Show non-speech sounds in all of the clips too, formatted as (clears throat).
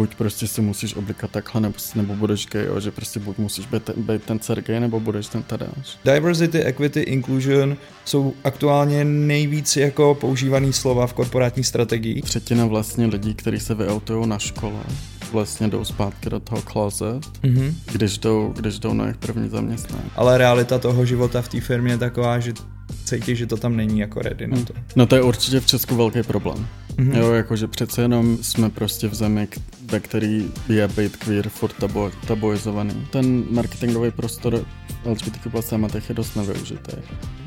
buď prostě si musíš oblikat takhle, nebo, nebo budeš gay, jo, že prostě buď musíš být, být ten Sergej, nebo budeš ten Tadeáš. Diversity, equity, inclusion jsou aktuálně nejvíc jako používaný slova v korporátní strategii. Třetina vlastně lidí, kteří se vyautují na škole, vlastně jdou zpátky do toho closet, Mhm. když jdou, když jdou na jejich první zaměstnání. Ale realita toho života v té firmě je taková, že cítí, že to tam není jako ready na to. No to je určitě v Česku velký problém. Mhm. Jo, jakože přece jenom jsme prostě v zemi, ve který je být queer furt tabo, tabuizovaný. Ten marketingový prostor LGBTQ plus tématech je dost nevyužitý.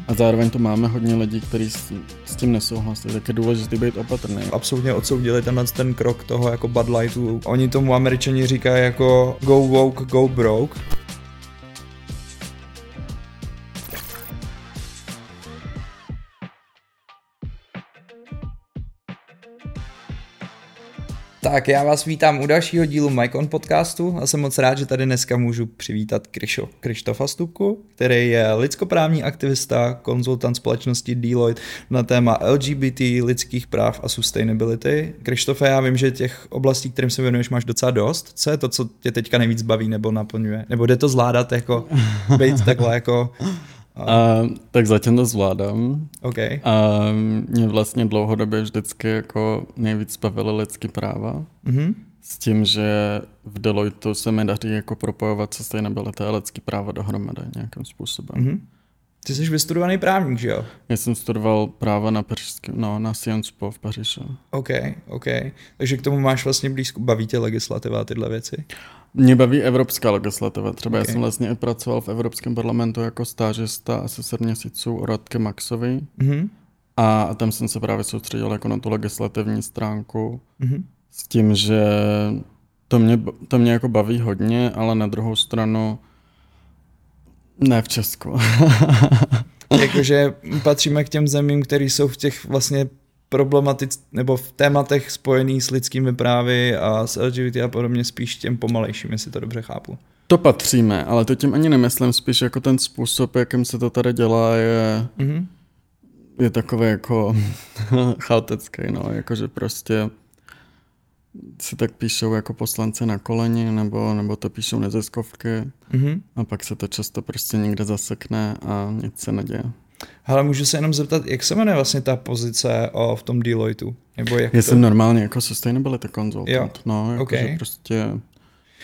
A zároveň tu máme hodně lidí, kteří s, s tím nesouhlasí, tak je důležité být opatrný. absolutně odsoudili tenhle ten krok toho jako Bud Lightu. Oni tomu američani říkají jako go woke, go broke. Tak já vás vítám u dalšího dílu MyCon podcastu a jsem moc rád, že tady dneska můžu přivítat Kryšo, Krištofa Stupku, který je lidskoprávní aktivista, konzultant společnosti Deloitte na téma LGBT, lidských práv a sustainability. Krištofe, já vím, že těch oblastí, kterým se věnuješ, máš docela dost. Co je to, co tě teďka nejvíc baví nebo naplňuje? Nebo jde to zvládat jako být takhle jako... A, tak zatím to zvládám. OK. A mě vlastně dlouhodobě vždycky jako nejvíc bavily lidské práva. Mhm. S tím, že v Deloitu se mi daří jako propojovat sustainability a lidské práva dohromady nějakým způsobem. Mhm. Ty jsi vystudovaný právník, že jo? Já jsem studoval práva na pařížském, no, na Sciences Po v Paříži. OK, OK. Takže k tomu máš vlastně blízko, baví tě legislativa a tyhle věci? Mě baví evropská legislativa. Třeba Ok. já jsem vlastně i pracoval v Evropském parlamentu jako stážista asi 7 měsíců u Radky Maxový Mhm. a tam jsem se právě soustředil jako na tu legislativní stránku Mhm. s tím, že to mě, to mě jako baví hodně, ale na druhou stranu ne v Česku. (laughs) Jakože patříme k těm zemím, které jsou v těch vlastně problematic, nebo v tématech spojených s lidskými právy a s LGBT a podobně spíš těm pomalejším, jestli to dobře chápu. to patříme, ale to tím ani nemyslím, spíš jako ten způsob, jakým se to tady dělá, je, Mhm. je takový jako (laughs) chaotický, no, jakože prostě si tak píšou jako poslanci na koleni, nebo, nebo to píšou neziskovky Mhm. a pak se to často prostě někde zasekne a nic se neděje. Ale můžu se jenom zeptat, jak se jmenuje vlastně ta pozice o, v tom Deloitu? Nebo jak Já to... jsem normálně jako sustainability consultant, Jo, no, jako ok. že prostě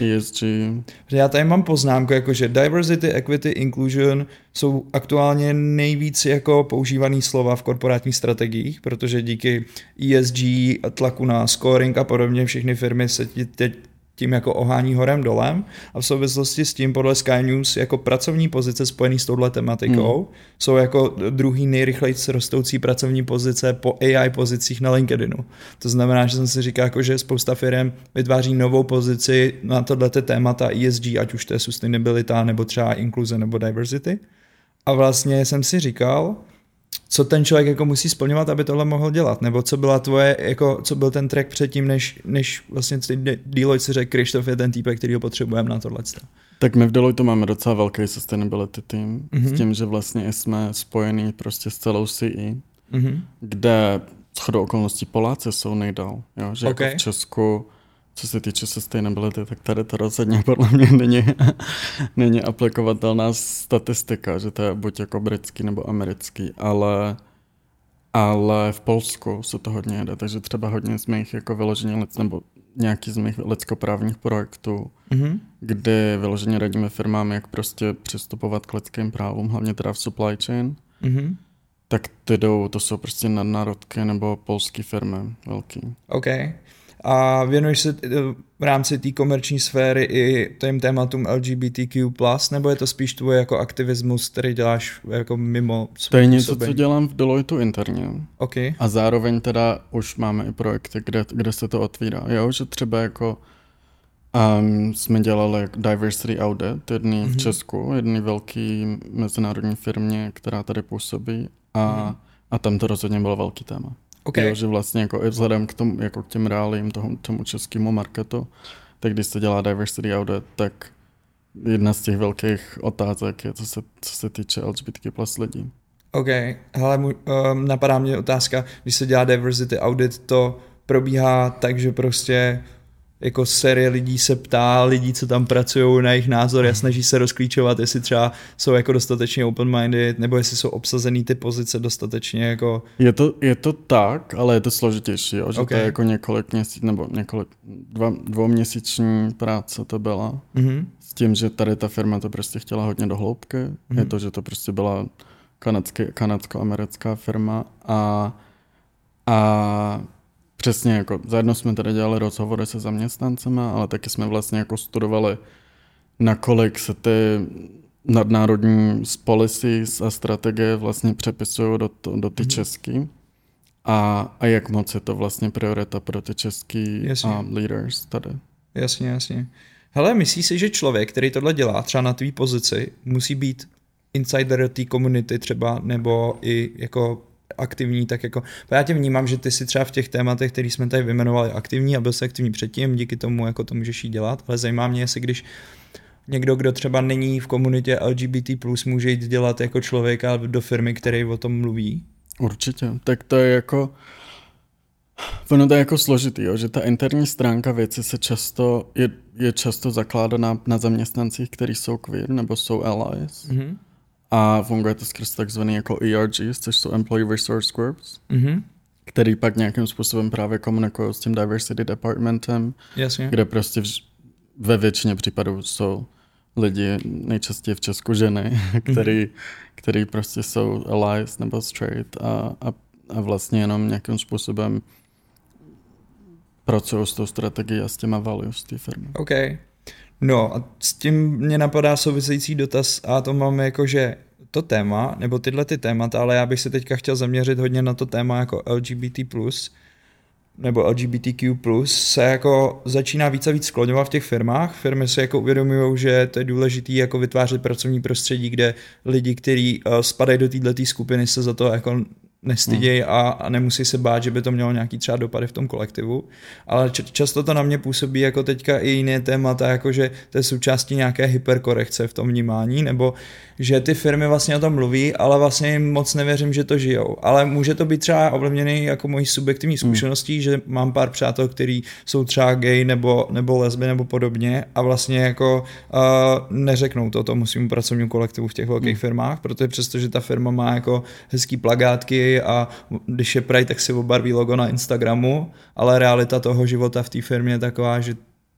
ESG, Já tady mám poznámku, jako že diversity, equity, inclusion jsou aktuálně nejvíc jako používaný slova v korporátních strategiích, protože díky ESG tlaku na scoring a podobně všechny firmy se ti teď tím jako ohání horem dolem a v souvislosti s tím podle Sky News jako pracovní pozice spojený s touhle tematikou hmm. jsou jako druhý nejrychleji rostoucí pracovní pozice po AI pozicích na LinkedInu. To znamená, že jsem si říkal, jako, že spousta firm vytváří novou pozici na tohleto témata ESG, ať už to je sustainability, nebo třeba inkluze nebo diversity. A vlastně jsem si říkal, co ten člověk jako musí splňovat, aby tohle mohl dělat, nebo co byla tvoje, jako, co byl ten track předtím, než, než vlastně Deloitte si řekl, Krištof je ten týpek, který ho potřebujeme na tohle. Tak my v Deloitte máme docela velký sustainability tým, Mhm. mm-hmm. s tím, že vlastně jsme spojení prostě s celou CE, Mhm. kde shodou okolností Poláci jsou nejdál. Jo? Že Ok. jako v Česku, co se týče sustainability, tak tady to rozhodně podle mě není, (laughs) není aplikovatelná statistika, že to je buď jako britský nebo americký, ale ale v Polsku se to hodně jede, takže třeba hodně z mých jako vyloženě lic, nebo nějaký z mých lidskoprávních projektů Mhm. kdy vyloženě radíme firmám, jak prostě přistupovat k lidským právům, hlavně teda v supply chain, Mhm. tak ty jdou, to jsou prostě nadnárodky nebo polské firmy velký. OK. A věnuješ se eh, v rámci té komerční sféry i těm tématům LGBTQ+, nebo je to spíš tvůj jako aktivismus, který děláš jako mimo To je něco, co dělám v Deloitu interně. OK. A zároveň teda už máme i projekty, kde, kde se to otvírá. Jo, že třeba jako um, jsme dělali diversity audit jedný mm-hmm. v Česku, jedný velký mezinárodní firmě, která tady působí a, mm-hmm. a tam to rozhodně bylo velký téma. OK. Jo, že vlastně jako i vzhledem k tomu, jako k těm reálím tomu, tomu českému marketu, tak když se dělá diversity audit, tak jedna z těch velkých otázek je, co se, co se týče LGBTQ plus lidí. OK, hele, um, napadá mě otázka, když se dělá diversity audit, to probíhá tak, že prostě jako série lidí se ptá, lidí, co tam pracují na jejich názor a snaží se rozklíčovat, jestli třeba jsou jako dostatečně open-minded, nebo jestli jsou obsazený ty pozice dostatečně jako... Je to, je to tak, ale je to složitější, jo? že okay. to je jako několik měsíc, nebo několik, dva, dvouměsíční práce to byla. Mm-hmm. S tím, že tady ta firma to prostě chtěla hodně do hloubky. Mm-hmm. Je to, že to prostě byla kanadsko-americká firma a, a Přesně, jako zajedno jsme tady dělali rozhovory se zaměstnancemi, ale taky jsme vlastně jako studovali, nakolik se ty nadnárodní policies a strategie vlastně přepisují do, to, do ty mm. český a, a jak moc je to vlastně priorita pro ty český jasně. a leaders tady. Jasně, jasně. Hele, myslíš si, že člověk, který tohle dělá, třeba na tvý pozici, musí být insider té komunity třeba, nebo i jako aktivní, tak jako já tě vnímám, že ty si třeba v těch tématech, který jsme tady vyjmenovali, aktivní a byl jsi aktivní předtím, díky tomu jako to můžeš jít dělat, ale zajímá mě, jestli když někdo, kdo třeba není v komunitě LGBT+, může jít dělat jako člověka do firmy, který o tom mluví? Určitě, tak to je jako Ono to je jako složitý, jo, že ta interní stránka věci se často, je, je často zakládaná na zaměstnancích, kteří jsou queer nebo jsou allies. Mm-hmm a funguje to skrz takzvaný jako ERGs, což jsou Employee Resource Groups, mm-hmm. který pak nějakým způsobem právě komunikují s tím Diversity Departmentem, Jasně. kde prostě v, ve většině případů jsou lidi, nejčastěji v Česku ženy, (laughs) který, mm-hmm. který prostě jsou allies nebo straight a, a, a vlastně jenom nějakým způsobem pracují s tou strategií a s těma values té firmy. Okay. No a s tím mě napadá související dotaz a to máme jako, že to téma, nebo tyhle ty témata, ale já bych se teďka chtěl zaměřit hodně na to téma jako LGBT+, nebo LGBTQ+, se jako začíná víc a víc skloňovat v těch firmách. Firmy se jako uvědomují, že to je důležité jako vytvářet pracovní prostředí, kde lidi, kteří uh, spadají do této skupiny, se za to jako nestydějí hmm. a, a nemusí se bát, že by to mělo nějaký třeba dopady v tom kolektivu. Ale č- často to na mě působí jako teďka i jiné témata, jako že to je součástí nějaké hyperkorekce v tom vnímání, nebo že ty firmy vlastně o tom mluví, ale vlastně jim moc nevěřím, že to žijou. Ale může to být třeba ovlivněný jako mojí subjektivní hmm. zkušeností, hmm. že mám pár přátel, kteří jsou třeba gay nebo, nebo lesby nebo podobně a vlastně jako uh, neřeknou to tomu svým pracovnímu kolektivu v těch velkých hmm. firmách, protože přesto, že ta firma má jako hezký plagátky a když je Pride, tak si obarví logo na Instagramu, ale realita toho života v té firmě je taková, že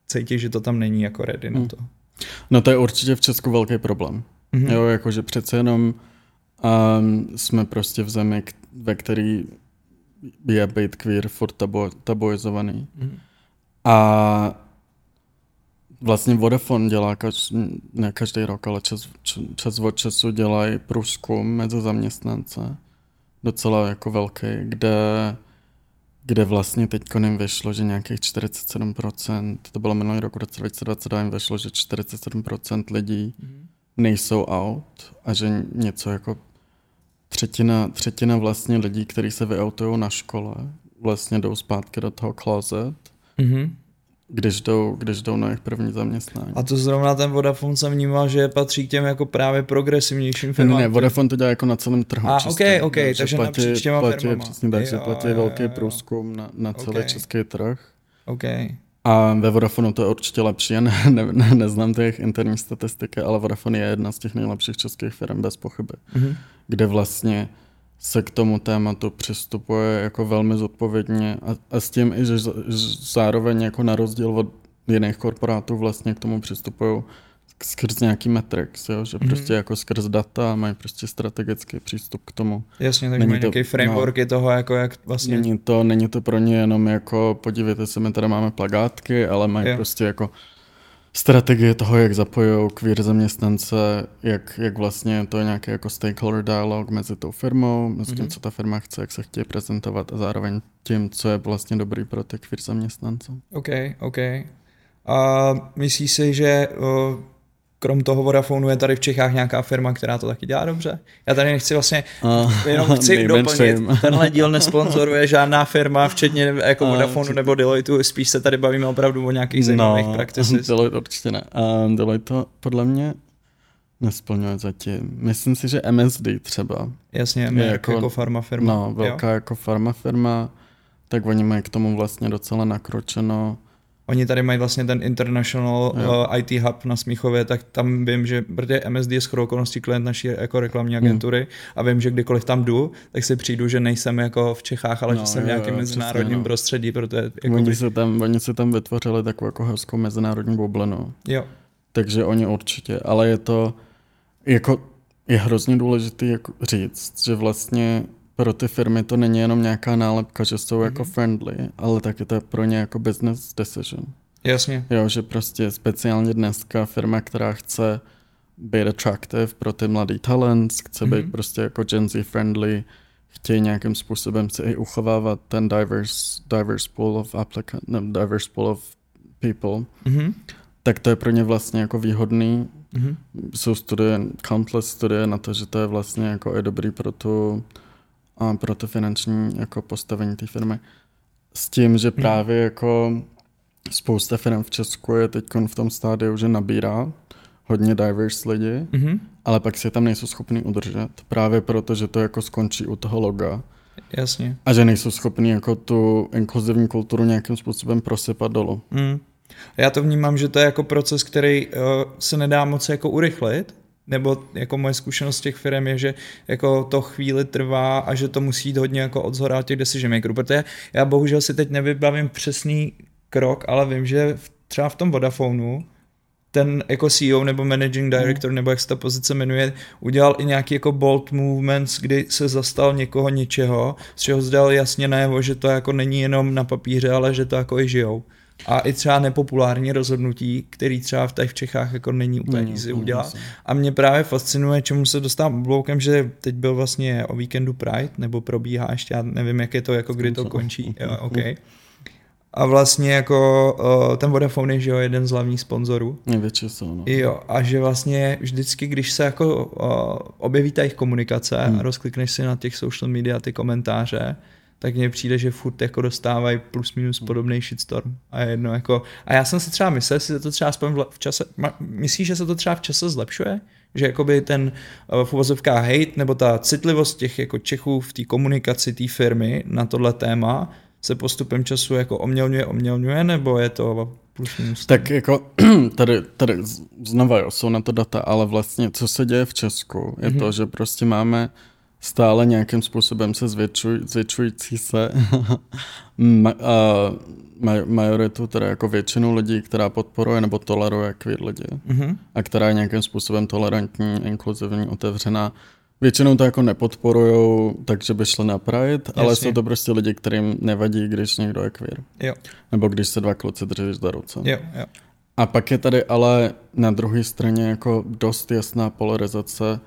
cítí, že to tam není jako ready hmm. na to. No to je určitě v Česku velký problém. Mm-hmm. Jo, jakože přece jenom um, jsme prostě v zemi, ve který je být queer furt tabo, tabuizovaný. Mm-hmm. A vlastně Vodafone dělá kaž, ne každý rok, ale čas, čas od času dělají průzkum mezi zaměstnance, docela jako velký, kde, kde vlastně teď jim vyšlo, že nějakých 47%, to bylo minulý rok, v roce 2022 jim vyšlo, že 47% lidí mm-hmm nejsou out a že něco jako třetina, třetina vlastně lidí, kteří se vyautují na škole, vlastně jdou zpátky do toho closet, mm-hmm. Když, jdou, když jdou na jejich první zaměstnání. A to zrovna ten Vodafone jsem vnímal, že patří k těm jako právě progresivnějším firmám. Ne, ne, Vodafone to dělá jako na celém trhu. A, ok, ok, takže platí, napříč těma platí, firmama. Přesně tak, že platí jo, velký jo, jo. průzkum na, na celý okay. český trh. Okay. A ve Vodafonu to je určitě lepší, já ne, ne, ne, neznám těch interní statistiky, ale Vodafone je jedna z těch nejlepších českých firm bez pochyby, mm-hmm. kde vlastně se k tomu tématu přistupuje jako velmi zodpovědně a, a s tím i, že, zároveň jako na rozdíl od jiných korporátů vlastně k tomu přistupují skrz nějaký metrix, jo? že mm-hmm. prostě jako skrz data mají prostě strategický přístup k tomu. Jasně, takže mají nějaký framework no, toho, jako jak vlastně... Není to, není to pro ně jenom jako, podívejte se, my tady máme plagátky, ale mají jo. prostě jako strategie toho, jak zapojují queer zaměstnance, jak, jak vlastně to je nějaký jako stakeholder dialog mezi tou firmou, mezi tím, mm-hmm. co ta firma chce, jak se chtějí prezentovat a zároveň tím, co je vlastně dobrý pro ty queer zaměstnance. OK, OK. A myslíš si, že uh, krom toho Vodafonu je tady v Čechách nějaká firma, která to taky dělá dobře. Já tady nechci vlastně, uh, jenom chci (laughs) doplnit, (laughs) tenhle díl nesponzoruje žádná firma, včetně jako uh, Vodafonu nebo Deloitu, spíš se tady bavíme opravdu o nějakých zajímavých no, practices. (laughs) Deloitte určitě ne. Uh, Deloitte to podle mě nesplňuje zatím. Myslím si, že MSD třeba. Jasně, je jako, jako farma firma. No, velká jo? jako farma firma, tak oni mají k tomu vlastně docela nakročeno Oni tady mají vlastně ten International Jo. uh, IT Hub na Smíchově, tak tam vím, že, protože MSD je shodou okolností klient naší jako reklamní Hmm. agentury a vím, že kdykoliv tam jdu, tak si přijdu, že nejsem jako v Čechách, ale No, že jsem v nějakém mezinárodním no. prostředí, protože jako Oni si, tam, oni si tam vytvořili takovou jako hezkou mezinárodní bublinu. jo, Takže oni určitě, ale je to jako je hrozně důležité jako říct, že vlastně pro ty firmy to není jenom nějaká nálepka, že jsou jako Mhm. friendly, ale taky to je pro ně jako business decision. jasně. Jo, že prostě speciálně dneska firma, která chce být attractive pro ty mladý talents, chce být Mhm. prostě jako Gen Z friendly, chtějí nějakým způsobem si i uchovávat ten diverse, diverse pool of applicant, ne, diverse pool of people, Mhm. tak to je pro ně vlastně jako výhodný. Mhm. Jsou studie, countless studie na to, že to je vlastně jako i dobrý pro tu, a pro to finanční jako postavení té firmy. S tím, že právě jako spousta firm v Česku je teď v tom stádiu, že nabírá hodně diverse lidi, Mhm. ale pak si je tam nejsou schopní udržet. Právě proto, že to jako skončí u toho loga. Jasně. A že nejsou schopní jako tu inkluzivní kulturu nějakým způsobem prosypat dolů. Mm. Já to vnímám, že to je jako proces, který uh, se nedá moc jako urychlit, nebo jako moje zkušenost z těch firm je, že jako to chvíli trvá a že to musí jít hodně jako od zhora těch decision makerů, protože já bohužel si teď nevybavím přesný krok, ale vím, že v, třeba v tom Vodafonu ten jako CEO nebo managing director, nebo jak se ta pozice jmenuje, udělal i nějaký jako bold movements, kdy se zastal někoho něčeho, z čeho zdal jasně najevo, že to jako není jenom na papíře, ale že to jako i žijou. A i třeba nepopulární rozhodnutí, který třeba v těch Čechách jako není úplně Není, easy udělat. easy. A mě právě fascinuje, čemu se dostávám obloukem, že teď byl vlastně o víkendu Pride, nebo probíhá ještě, já nevím, jak je to, jako kdy to končí. Jo, (laughs) okay. A vlastně jako uh, ten Vodafone je že jo, jeden z hlavních sponzorů. Největší jsou, no. Jo, a že vlastně vždycky, když se jako uh, objeví ta jejich komunikace hmm. a rozklikneš si na těch social media ty komentáře, tak mně přijde, že furt jako dostávají plus minus podobný shitstorm. A jedno jako, a já jsem si třeba myslel, jestli se to třeba aspoň v, v čase, myslíš, že se to třeba v čase zlepšuje? Že jakoby ten uh, v uvozovkách hate nebo ta citlivost těch jako Čechů v té komunikaci té firmy na tohle téma se postupem času jako omělňuje, omělňuje, nebo je to plus minus? Tak jako (clears throat) tady, tady znova jo, jsou na to data, ale vlastně co se děje v Česku je mm-hmm. to, že prostě máme stále nějakým způsobem se zvětšuj, zvětšující se (laughs) ma, a, maj, majoritu, teda jako většinu lidí, která podporuje nebo toleruje queer lidi Mhm. a která je nějakým způsobem tolerantní, inkluzivní, otevřená. Většinou to jako nepodporujou, takže by šli na Pride, ale Jasně. jsou to prostě lidi, kterým nevadí, když někdo je queer. Jo, Nebo když se dva kluci drží za ruce. jo, jo. A pak je tady ale na druhé straně jako dost jasná polarizace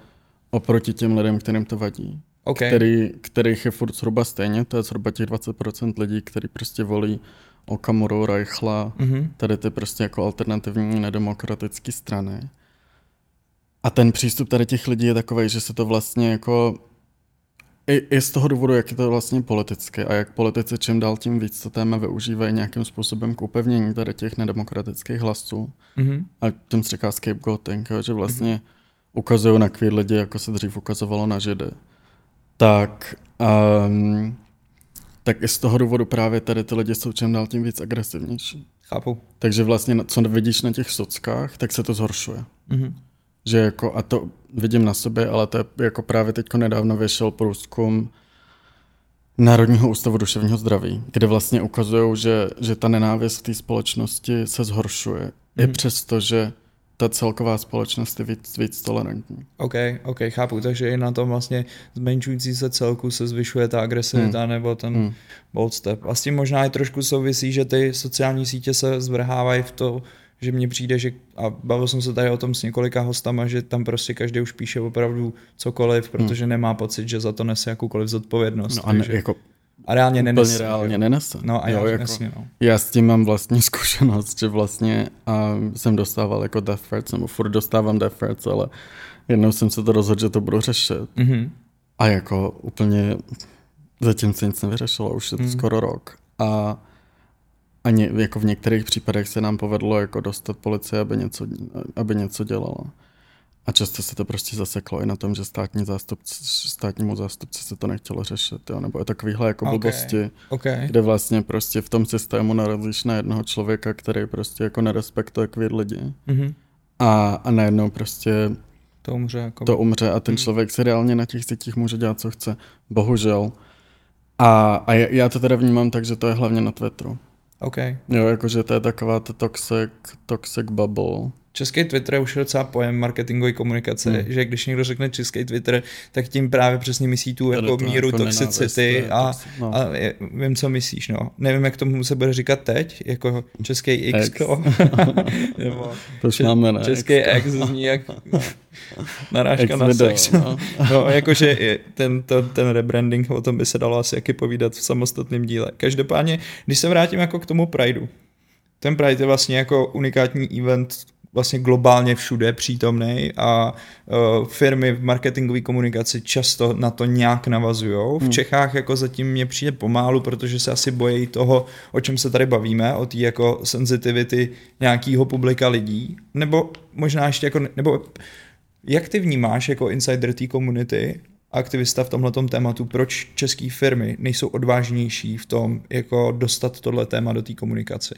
oproti těm lidem, kterým to vadí. OK. Který, kterých je furt zhruba stejně, to je zhruba těch 20% lidí, kteří prostě volí Okamuru, Reichla, Mhm. tady ty prostě jako alternativní nedemokratické strany. A ten přístup tady těch lidí je takový, že se to vlastně jako i, i z toho důvodu, jak je to vlastně politické a jak politici čím dál tím víc to téma využívají nějakým způsobem k upevnění tady těch nedemokratických hlasů. Mhm. A tím se říká scapegoating, že vlastně ukazují na queer lidi, jako se dřív ukazovalo na židy. Tak, um, tak i z toho důvodu právě tady ty lidi jsou čím dál tím víc agresivnější. Chápu. Takže vlastně, co vidíš na těch sockách, tak se to zhoršuje. Mhm. Že jako, a to vidím na sobě, ale to je jako právě teď nedávno vyšel průzkum Národního ústavu duševního zdraví, kde vlastně ukazují, že, že ta nenávist v té společnosti se zhoršuje. Mm. I Mhm. přesto, že ta celková společnost je víc, víc tolerantní. OK, OK, chápu, takže i na tom vlastně zmenšující se celku se zvyšuje ta agresivita hmm. nebo ten hmm. Bold step. A s tím možná i trošku souvisí, že ty sociální sítě se zvrhávají v to, že mně přijde, že, a bavil jsem se tady o tom s několika hostama, že tam prostě každý už píše opravdu cokoliv, protože hmm. nemá pocit, že za to nese jakoukoliv zodpovědnost. No a ne, takže, jako a reálně úplně nenese. reálně nenese. No a jo, já, jako, jasně, no. Já s tím mám vlastní (laughs) zkušenost, že vlastně a jsem dostával jako death threats, nebo furt dostávám death threats, ale jednou jsem se to rozhodl, že to budu řešit. Mhm. A jako úplně zatím se nic nevyřešilo, už je to mm. skoro rok. A a ně, jako v některých případech se nám povedlo jako dostat policii, aby něco, aby něco dělala. A často se to prostě zaseklo i na tom, že státní zástupci, státnímu zástupci se to nechtělo řešit, jo? nebo je takovýhle jako Okay. blbosti, Okay. kde vlastně prostě v tom systému narazíš na jednoho člověka, který prostě jako nerespektuje květ lidi Mhm. a, a najednou prostě To umře jako... to umře a ten Hmm. člověk si reálně na těch sítích může dělat, co chce. Bohužel. A, a já to teda vnímám tak, že to je hlavně na Twitteru. OK. Jo, jakože to je taková ta toxic, toxic bubble. Český Twitter je už docela pojem marketingové komunikace, Hmm. že když někdo řekne český Twitter, tak tím právě přesně myslí tu jako to míru jako toxicity a, toxi- no. a je, vím, co myslíš, no. Nevím, jak tomu se bude říkat teď, jako český X, (laughs) nebo To če- máme, ne? český X zní jak narážka na sex. no. (laughs) No, jakože ten, to, ten rebranding, o tom by se dalo asi jaký povídat v samostatném díle. Každopádně, když se vrátím jako k tomu Prideu, ten Pride je vlastně jako unikátní event vlastně globálně všude přítomný a uh, firmy v marketingové komunikaci často na to nějak navazují. V Hmm. Čechách jako zatím mě přijde pomálu, protože se asi bojí toho, o čem se tady bavíme, o té jako sensitivity nějakého publika lidí, nebo možná ještě jako, nebo jak ty vnímáš jako insider té komunity, aktivista v tomhletom tématu, proč české firmy nejsou odvážnější v tom, jako dostat tohle téma do té komunikaci?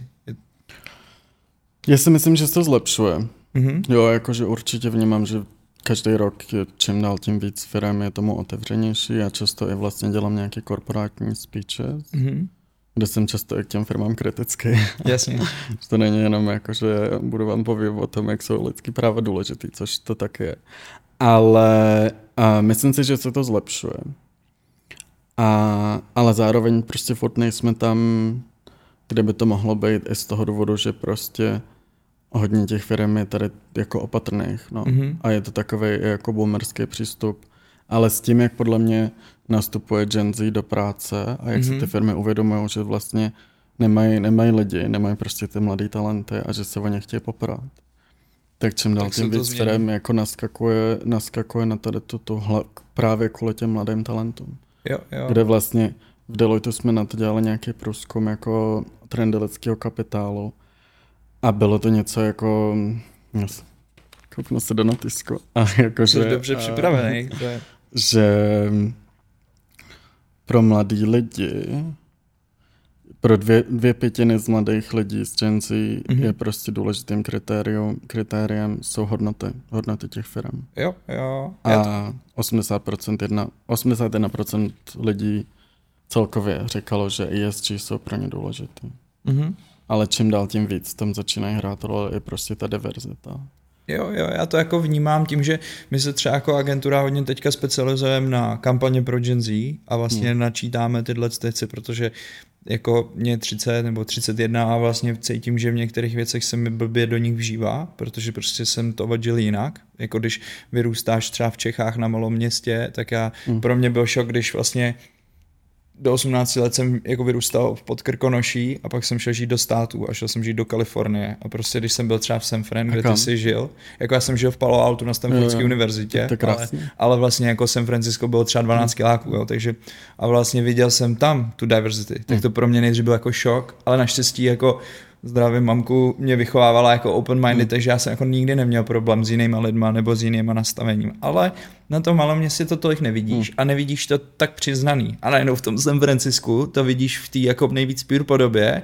Já si myslím, že se to zlepšuje. Mhm. Jo, jakože určitě vnímám, že každý rok je čím dál tím víc firm je tomu otevřenější. Já často i vlastně dělám nějaké korporátní speeches, Mhm. kde jsem často i k těm firmám kritický. Jasně. (laughs) To není jenom jako, že budu vám povědět o tom, jak jsou lidský práva důležitý, což to tak je. Ale a myslím si, že se to zlepšuje. A, ale zároveň prostě furt nejsme tam, kde by to mohlo být i z toho důvodu, že prostě hodně těch firm je tady jako opatrných. No. Mhm. A je to takový jako boomerský přístup. Ale s tím, jak podle mě nastupuje Gen Z do práce a jak mm-hmm. si Mhm. ty firmy uvědomují, že vlastně nemají, nemají lidi, nemají prostě ty mladé talenty a že se o ně chtějí poprat. Tak čím dál Tak se tím víc firm jako naskakuje, naskakuje na tady tu hla, právě kvůli těm mladým talentům. Jo, jo. Kde vlastně v Deloitu jsme na to dělali nějaký průzkum jako trendy lidského kapitálu a bylo to něco jako... Yes. Kouknu se do notisku. A jako, Jsi že, dobře a- připravený. (laughs) To je... že pro mladý lidi, pro dvě, dvě pětiny z mladých lidí z Gen Z Mhm. mm-hmm. je prostě důležitým kritérium, kritériem jsou hodnoty, hodnoty těch firm. Jo, jo. A 80%, jedna, 81% lidí celkově říkalo, že ESG jsou pro ně důležitý. Mhm. Ale čím dál tím víc tam začínají hrát roli je prostě ta diverzita. Jo, jo, já to jako vnímám tím, že my se třeba jako agentura hodně teďka specializujeme na kampaně pro Gen Z a vlastně hmm. načítáme tyhle věci, protože jako mě je 30 nebo 31 a vlastně cítím, že v některých věcech se mi blbě do nich vžívá, protože prostě jsem to vadil jinak. Jako když vyrůstáš třeba v Čechách na malom městě, tak já, hmm. pro mě byl šok, když vlastně do 18 let jsem jako vyrůstal v Podkrkonoší a pak jsem šel žít do států a šel jsem žít do Kalifornie. A prostě když jsem byl třeba v San Fran, kde ty jsi žil, jako já jsem žil v Palo Alto na Stanfordské univerzitě, To je ale, ale vlastně jako San Francisco bylo třeba 12 kiláků, jo, takže a vlastně viděl jsem tam tu diversity, tak to pro mě nejdřív byl jako šok, ale naštěstí jako zdravím mamku mě vychovávala jako open-minded, hmm. takže já jsem jako nikdy neměl problém s jinýma lidma nebo s jinýma nastavením. Ale na tom malém městě to tolik nevidíš hmm. a nevidíš to tak přiznaný. A najednou v tom San Francisku to vidíš v té jako nejvíc pure podobě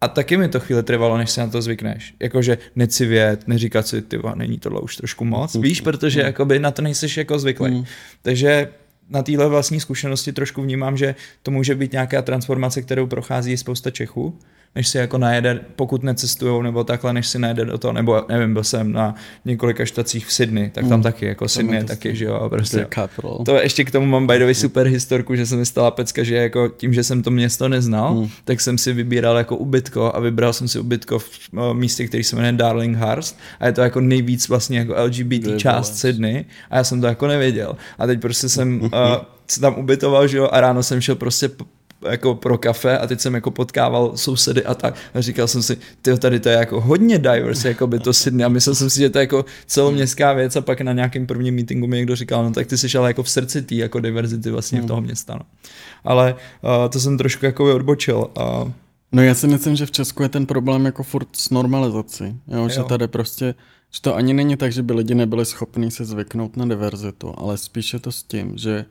a taky mi to chvíli trvalo, než se na to zvykneš. Jakože necivět, neříkat si, ty není tohle už trošku moc. Víš, protože jakoby na to nejseš jako zvyklý. Hmm. Takže na téhle vlastní zkušenosti trošku vnímám, že to může být nějaká transformace, kterou prochází spousta Čechů, než si jako najede, pokud necestujou nebo takhle, než si najede do toho, nebo nevím, byl jsem na několika štacích v Sydney, tak tam Hmm. taky, jako Sydney je taky, že jo, a prostě to ještě k tomu mám by the way super historku, že se mi stala pecka, že jako tím, že jsem to město neznal, Hmm. tak jsem si vybíral jako ubytko a vybral jsem si ubytko v místě, který se jmenuje Darlinghurst a je to jako nejvíc vlastně jako LGBT Ty část. Sydney a já jsem to jako nevěděl. A teď prostě jsem uh, (laughs) se tam ubytoval, že jo, a ráno jsem šel prostě jako pro kafe a teď jsem jako potkával sousedy a tak a říkal jsem si, ty tady to je jako hodně diverse, jako by to Sydney a myslel jsem si, že to je jako celoměstská věc a pak na nějakém prvním meetingu mi někdo říkal, no tak ty jsi ale jako v srdci té jako diverzity vlastně v toho města, no. Ale uh, to jsem trošku jako odbočil a No já si myslím, že v Česku je ten problém jako furt s normalizací, jo? jo. že tady prostě, že to ani není tak, že by lidi nebyli schopní se zvyknout na diverzitu, ale spíše to s tím, že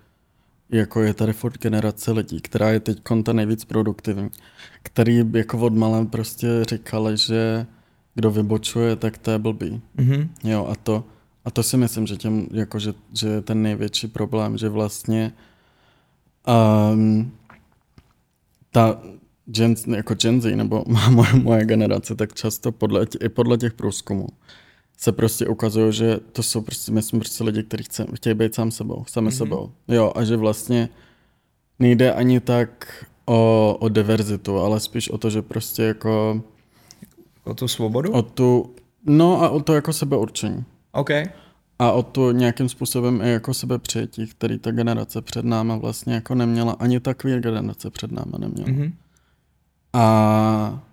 jako je tady furt generace lidí, která je teď konta nejvíc produktivní, který jako od malém prostě říkali, že kdo vybočuje, tak to je blbý. Mm-hmm. Jo, a to, a to si myslím, že, těm, jako, že, že je ten největší problém, že vlastně um, ta Gen, jako Gen Z nebo (laughs) moje, moje generace, tak často podle, i podle těch průzkumů se prostě ukazuje, že to jsou prostě, myslím, prostě lidi, kteří chce, chtějí být sám sebou, sami mm-hmm. sebou. Jo, a že vlastně nejde ani tak o, o diverzitu, ale spíš o to, že prostě jako... O tu svobodu? O tu, no a o to jako sebeurčení. OK. A o to nějakým způsobem i jako sebepřijetí, který ta generace před náma vlastně jako neměla, ani ta queer generace před náma neměla. Mm-hmm. A,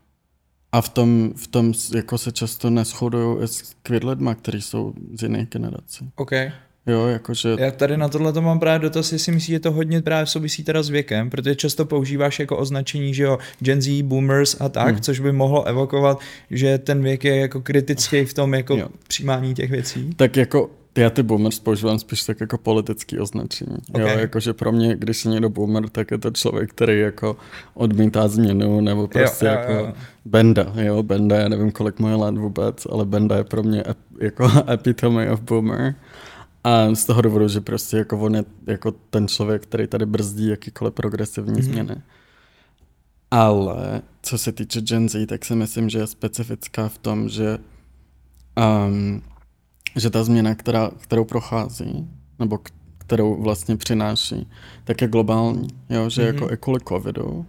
a v tom, v tom jako se často neschodují s queer lidma, kteří jsou z jiných generací. OK. Jo, jakože... Já tady na tohle to mám právě dotaz, jestli myslíš, že to hodně právě souvisí teda s věkem, protože často používáš jako označení, že jo, Gen Z, boomers a tak, hmm. což by mohlo evokovat, že ten věk je jako kritický v tom jako jo. přijímání těch věcí. Tak jako já ty boomers používám spíš tak jako politický označení. Okay. Jo, jakože pro mě, když je někdo boomer, tak je to člověk, který jako odmítá změnu, nebo prostě jo, jako jo, jo. Benda, jo, Benda, já nevím, kolik moje let vůbec, ale Benda je pro mě ep, jako (laughs) epitome of boomer. A z toho důvodu, že prostě jako on je jako ten člověk, který tady brzdí jakýkoliv progresivní mm-hmm. změny. Ale co se týče Gen Z, tak si myslím, že je specifická v tom, že um, že ta změna, která, kterou prochází, nebo kterou vlastně přináší, tak je globální. Jo? Že mm-hmm. jako i kvůli covidu,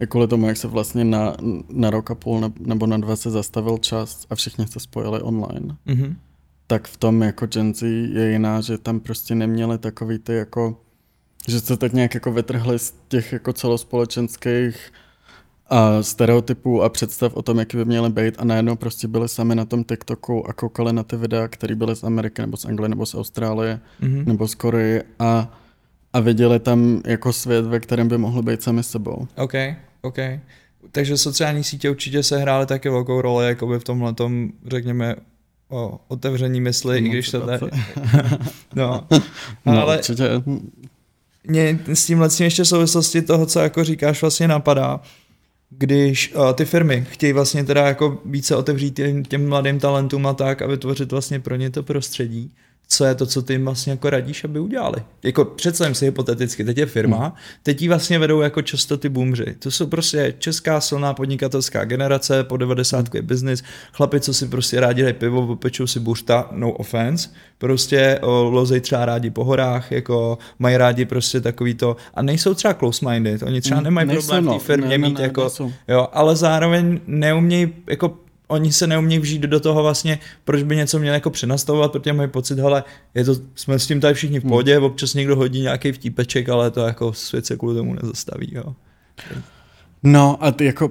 i kvůli tomu, jak se vlastně na, na rok a půl nebo na dva se zastavil čas a všichni se spojili online, mm-hmm. tak v tom jako Gen Z je jiná, že tam prostě neměli takový ty jako, že se teď nějak jako vytrhli z těch jako celospolečenských a stereotypů a představ o tom, jaký by měly být a najednou prostě byli sami na tom TikToku a koukali na ty videa, které byly z Ameriky nebo z Anglie nebo z Austrálie mm-hmm. nebo z Koreji a, a viděli tam jako svět, ve kterém by mohli být sami sebou. OK, OK. Takže sociální sítě určitě se hrály taky velkou roli jako by v tomhle tom, řekněme, o otevření mysli, i když to tady... (laughs) no, (laughs) no, ale určitě. Mě s tímhle ještě souvislosti toho, co jako říkáš, vlastně napadá, když uh, ty firmy chtějí vlastně teda jako více otevřít těm, těm mladým talentům a tak a vytvořit vlastně pro ně to prostředí, co je to, co ty jim vlastně jako radíš, aby udělali. Jako představím si hypoteticky, teď je firma, hmm. teď ji vlastně vedou jako často ty boomři. To jsou prostě česká silná podnikatelská generace, po 90 je business, chlapi, co si prostě rádi dají pivo, popečou si burta, no offense, prostě o, lozej třeba rádi po horách, jako mají rádi prostě takový to, a nejsou třeba close-minded, oni třeba hmm, nemají problém v té no. firmě ne, mít ne, ne, jako, nejsou. jo, ale zároveň neumějí jako oni se neumějí vžít do toho vlastně, proč by něco měl jako přenastavovat, protože mají pocit, hele, je to, jsme s tím tady všichni v hmm. pohodě, hmm. občas někdo hodí nějaký vtípeček, ale to jako svět se kvůli tomu nezastaví, jo. No a ty jako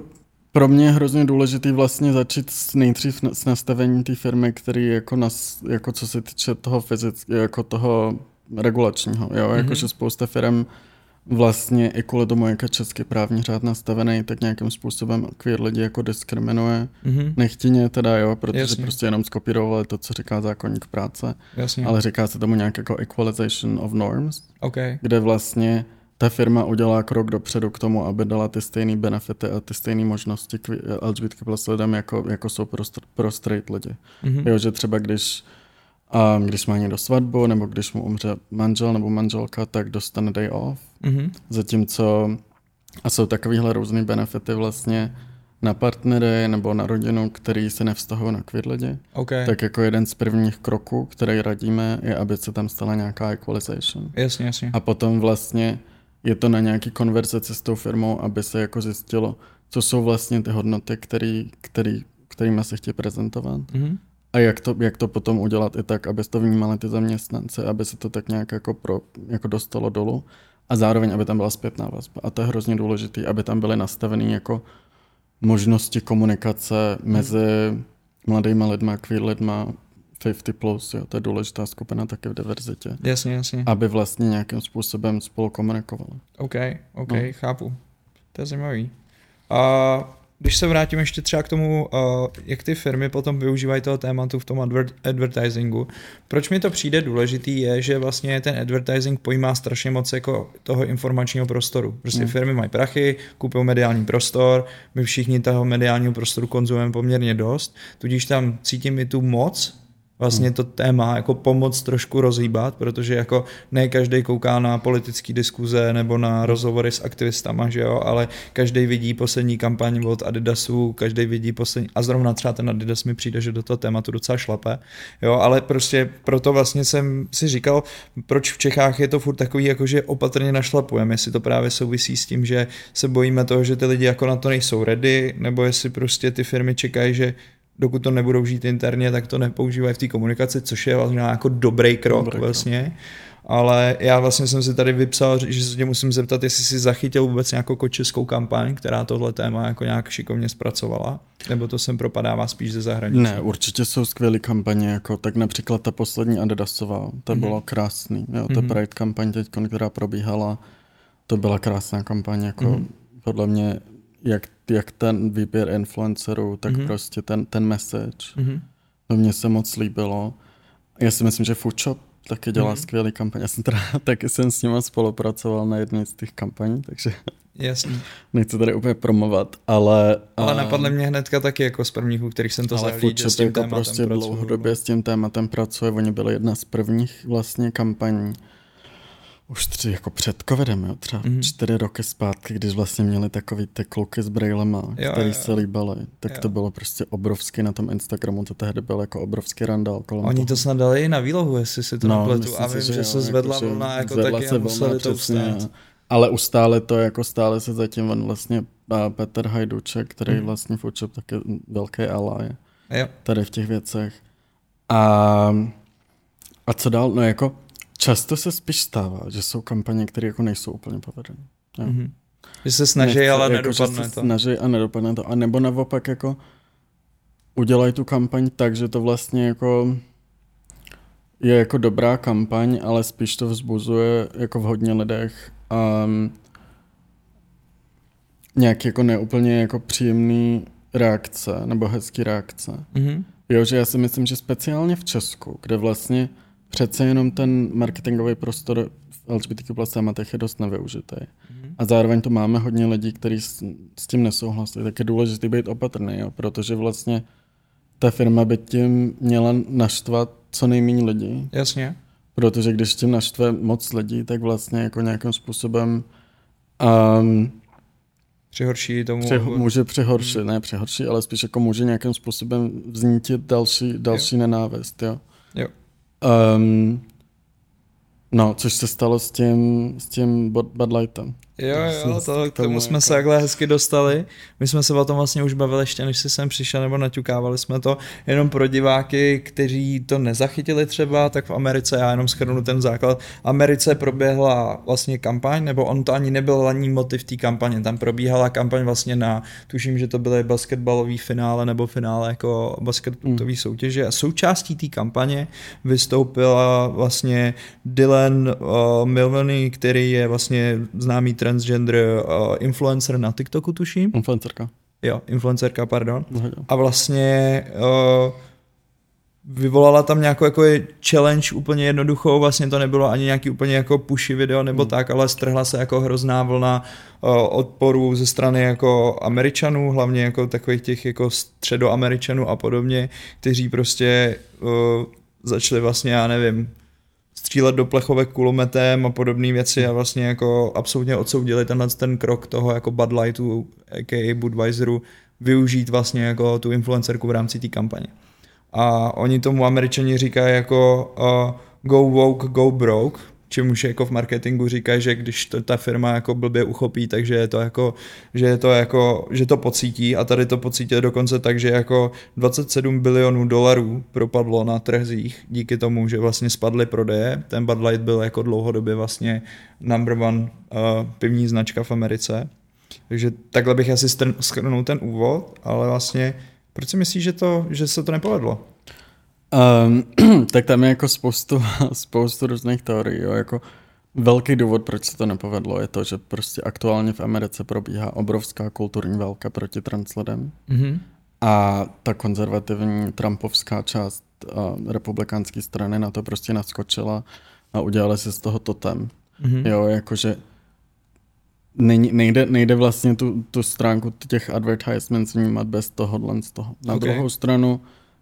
pro mě je hrozně důležitý vlastně začít s nejdřív s nastavením té firmy, který jako, nas, jako co se týče toho fyzického, jako toho regulačního, jo, mm-hmm. jakože spousta firm vlastně i kvůli tomu, jak je český právní řád nastavený, tak nějakým způsobem queer lidi jako diskriminuje. Mm-hmm. Nechtěně teda, jo, protože Jasně. prostě jenom skopírovali to, co říká zákonník práce. Jasně. Ale říká se tomu nějak jako equalization of norms, okay. kde vlastně ta firma udělá krok dopředu k tomu, aby dala ty stejné benefity a ty stejné možnosti LGBT plus lidem, jako, jako jsou pro, pro straight lidi. Mm-hmm. Jo, že třeba když a když má někdo svatbu, nebo když mu umře manžel nebo manželka, tak dostane day off. Mm-hmm. Zatímco, a jsou takovýhle různý benefity vlastně na partnery nebo na rodinu, který se nevztahují na queer lidi. Okay. Tak jako jeden z prvních kroků, který radíme, je, aby se tam stala nějaká equalization. Jasně, jasně. A potom vlastně je to na nějaký konverzaci s tou firmou, aby se jako zjistilo, co jsou vlastně ty hodnoty, který, který, kterými se chtějí prezentovat. Mm-hmm. A jak to, jak to potom udělat i tak, aby to vnímali ty zaměstnance, aby se to tak nějak jako, pro, jako dostalo dolů a zároveň, aby tam byla zpětná vazba. A to je hrozně důležité, aby tam byly nastaveny jako možnosti komunikace mezi mladými lidmi, queer lidma, 50 plus, jo, to je důležitá skupina také v diverzitě. Jasně, jasně. Aby vlastně nějakým způsobem spolu komunikovali. OK, OK, no. chápu. To je zajímavý. A když se vrátím ještě třeba k tomu, uh, jak ty firmy potom využívají toho tématu v tom adver- advertisingu, proč mi to přijde důležitý je, že vlastně ten advertising pojímá strašně moc jako toho informačního prostoru. Prostě mm. firmy mají prachy, kupují mediální prostor, my všichni toho mediálního prostoru konzumujeme poměrně dost, tudíž tam cítím i tu moc vlastně hmm. to téma jako pomoc trošku rozhýbat, protože jako ne každý kouká na politické diskuze nebo na rozhovory s aktivistama, že jo, ale každý vidí poslední kampaň od Adidasu, každý vidí poslední, a zrovna třeba ten Adidas mi přijde, že do toho tématu docela šlape, jo, ale prostě proto vlastně jsem si říkal, proč v Čechách je to furt takový, jako že opatrně našlapujeme, jestli to právě souvisí s tím, že se bojíme toho, že ty lidi jako na to nejsou ready, nebo jestli prostě ty firmy čekají, že dokud to nebudou žít interně, tak to nepoužívají v té komunikaci, což je vlastně jako dobrý krok dobrý vlastně. Krok. Ale já vlastně jsem si tady vypsal, že se tě musím zeptat, jestli jsi zachytil vůbec nějakou českou kampaň, která tohle téma jako nějak šikovně zpracovala, nebo to sem propadává spíš ze zahraničí? Ne, určitě jsou skvělé kampaně, jako tak například ta poslední Adidasová, to mm-hmm. bylo krásný, jo, ta mm-hmm. Pride kampaň teď, která probíhala, to byla krásná kampaň, jako mm-hmm. podle mě jak, jak ten výběr influencerů, tak mm-hmm. prostě ten, ten message. Mm-hmm. To mně se moc líbilo. Já si myslím, že Foodshop taky dělá mm-hmm. skvělý kampaň. Já jsem teda (laughs) taky jsem s nimi spolupracoval na jedné z těch kampaní, takže Jasný. (laughs) nechci tady úplně promovat, ale... Ale napadly mě hnedka taky jako z prvních, u kterých jsem to ale zahlíd, že s tím jako prostě dlouhodobě s tím tématem pracuje. Oni byli jedna z prvních vlastně kampaní už tři, jako před covidem, jo, třeba mm-hmm. čtyři roky zpátky, když vlastně měli takový ty kluky s brailema, jo, který jo, jo. se líbaly, tak jo. to bylo prostě obrovský na tom Instagramu, to tehdy byl jako obrovský randál kolem Oni toho. to snad dali i na výlohu, jestli si to no, nepletu, a vím, že, že se zvedla jako, vlna jako taky se a museli to ustát. Ale ustále to, jako stále se zatím on vlastně Petr Hajduček, který mm. vlastně v taky velký ally jo. tady v těch věcech. A, a co dál? No jako Často se spíš stává, že jsou kampaně, které jako nejsou úplně povedené. Mm-hmm. Že se snaží, Nechce, ale jako, nedopadne že to. snaží a nedopadne to. A nebo naopak jako udělají tu kampaň tak, že to vlastně jako je jako dobrá kampaň, ale spíš to vzbuzuje jako v hodně lidech um, nějaký jako neúplně jako příjemný reakce nebo hezký reakce. Mm-hmm. Jo, že já si myslím, že speciálně v Česku, kde vlastně přece jenom ten marketingový prostor v LGBTQ plus tématech je dost nevyužitý. Mm-hmm. A zároveň to máme hodně lidí, kteří s, s tím nesouhlasí, tak je důležité být opatrný, jo, protože vlastně ta firma by tím měla naštvat co nejméně lidí. Jasně. Protože když tím naštve moc lidí, tak vlastně jako nějakým způsobem um, Přihorší tomu. Při, může přihoršit, hmm. ne přihorší, ale spíš jako může nějakým způsobem vznítit další, další jo. nenávist, jo. Jo. Um, no, což se stalo s tím, s tím Bud Lightem. Jo, jo, to, k tomu jsme jako... se takhle hezky dostali. My jsme se o tom vlastně už bavili ještě, než jsi sem přišel, nebo naťukávali jsme to jenom pro diváky, kteří to nezachytili třeba, tak v Americe, já jenom schrnu ten základ, Americe proběhla vlastně kampaň, nebo on to ani nebyl ani motiv té kampaně, tam probíhala kampaň vlastně na, tuším, že to byly basketbalový finále nebo finále jako basketbalový mm. soutěže a součástí té kampaně vystoupila vlastně Dylan uh, Milvany, který je vlastně známý trenér transgender uh, influencer na TikToku, tuším. Influencerka. Jo, influencerka, pardon. A vlastně uh, vyvolala tam nějakou jako challenge úplně jednoduchou, vlastně to nebylo ani nějaký úplně jako pushy video nebo hmm. tak, ale strhla se jako hrozná vlna uh, odporu ze strany jako Američanů, hlavně jako takových těch jako středoameričanů a podobně, kteří prostě uh, začali vlastně, já nevím, střílet do plechovek kulometem a podobné věci a vlastně jako absolutně odsoudili tenhle ten krok toho jako Bud Lightu, a.k.a. Budweiseru, využít vlastně jako tu influencerku v rámci té kampaně. A oni tomu američani říkají jako uh, go woke, go broke, čemuž jako v marketingu říkají, že když to ta firma jako blbě uchopí, takže je to jako, že je to jako, že to pocítí a tady to pocítí dokonce tak, že jako 27 bilionů dolarů propadlo na trzích díky tomu, že vlastně spadly prodeje. Ten Bud Light byl jako dlouhodobě vlastně number one uh, pivní značka v Americe. Takže takhle bych asi schrnul ten úvod, ale vlastně proč si myslíš, že, to, že se to nepovedlo? Um, (clears throat) tak tam je jako spoustu, (laughs) spoustu různých teorií, jo, jako velký důvod, proč se to nepovedlo, je to, že prostě aktuálně v Americe probíhá obrovská kulturní válka proti trans lidem. Mm-hmm. A ta konzervativní trumpovská část uh, republikánské strany na to prostě naskočila a udělali si z toho totem. Mm-hmm. Jo, jakože není, nejde, nejde vlastně tu, tu stránku těch advertisements vnímat bez tohohle z toho. Na Ok. okay. druhou stranu,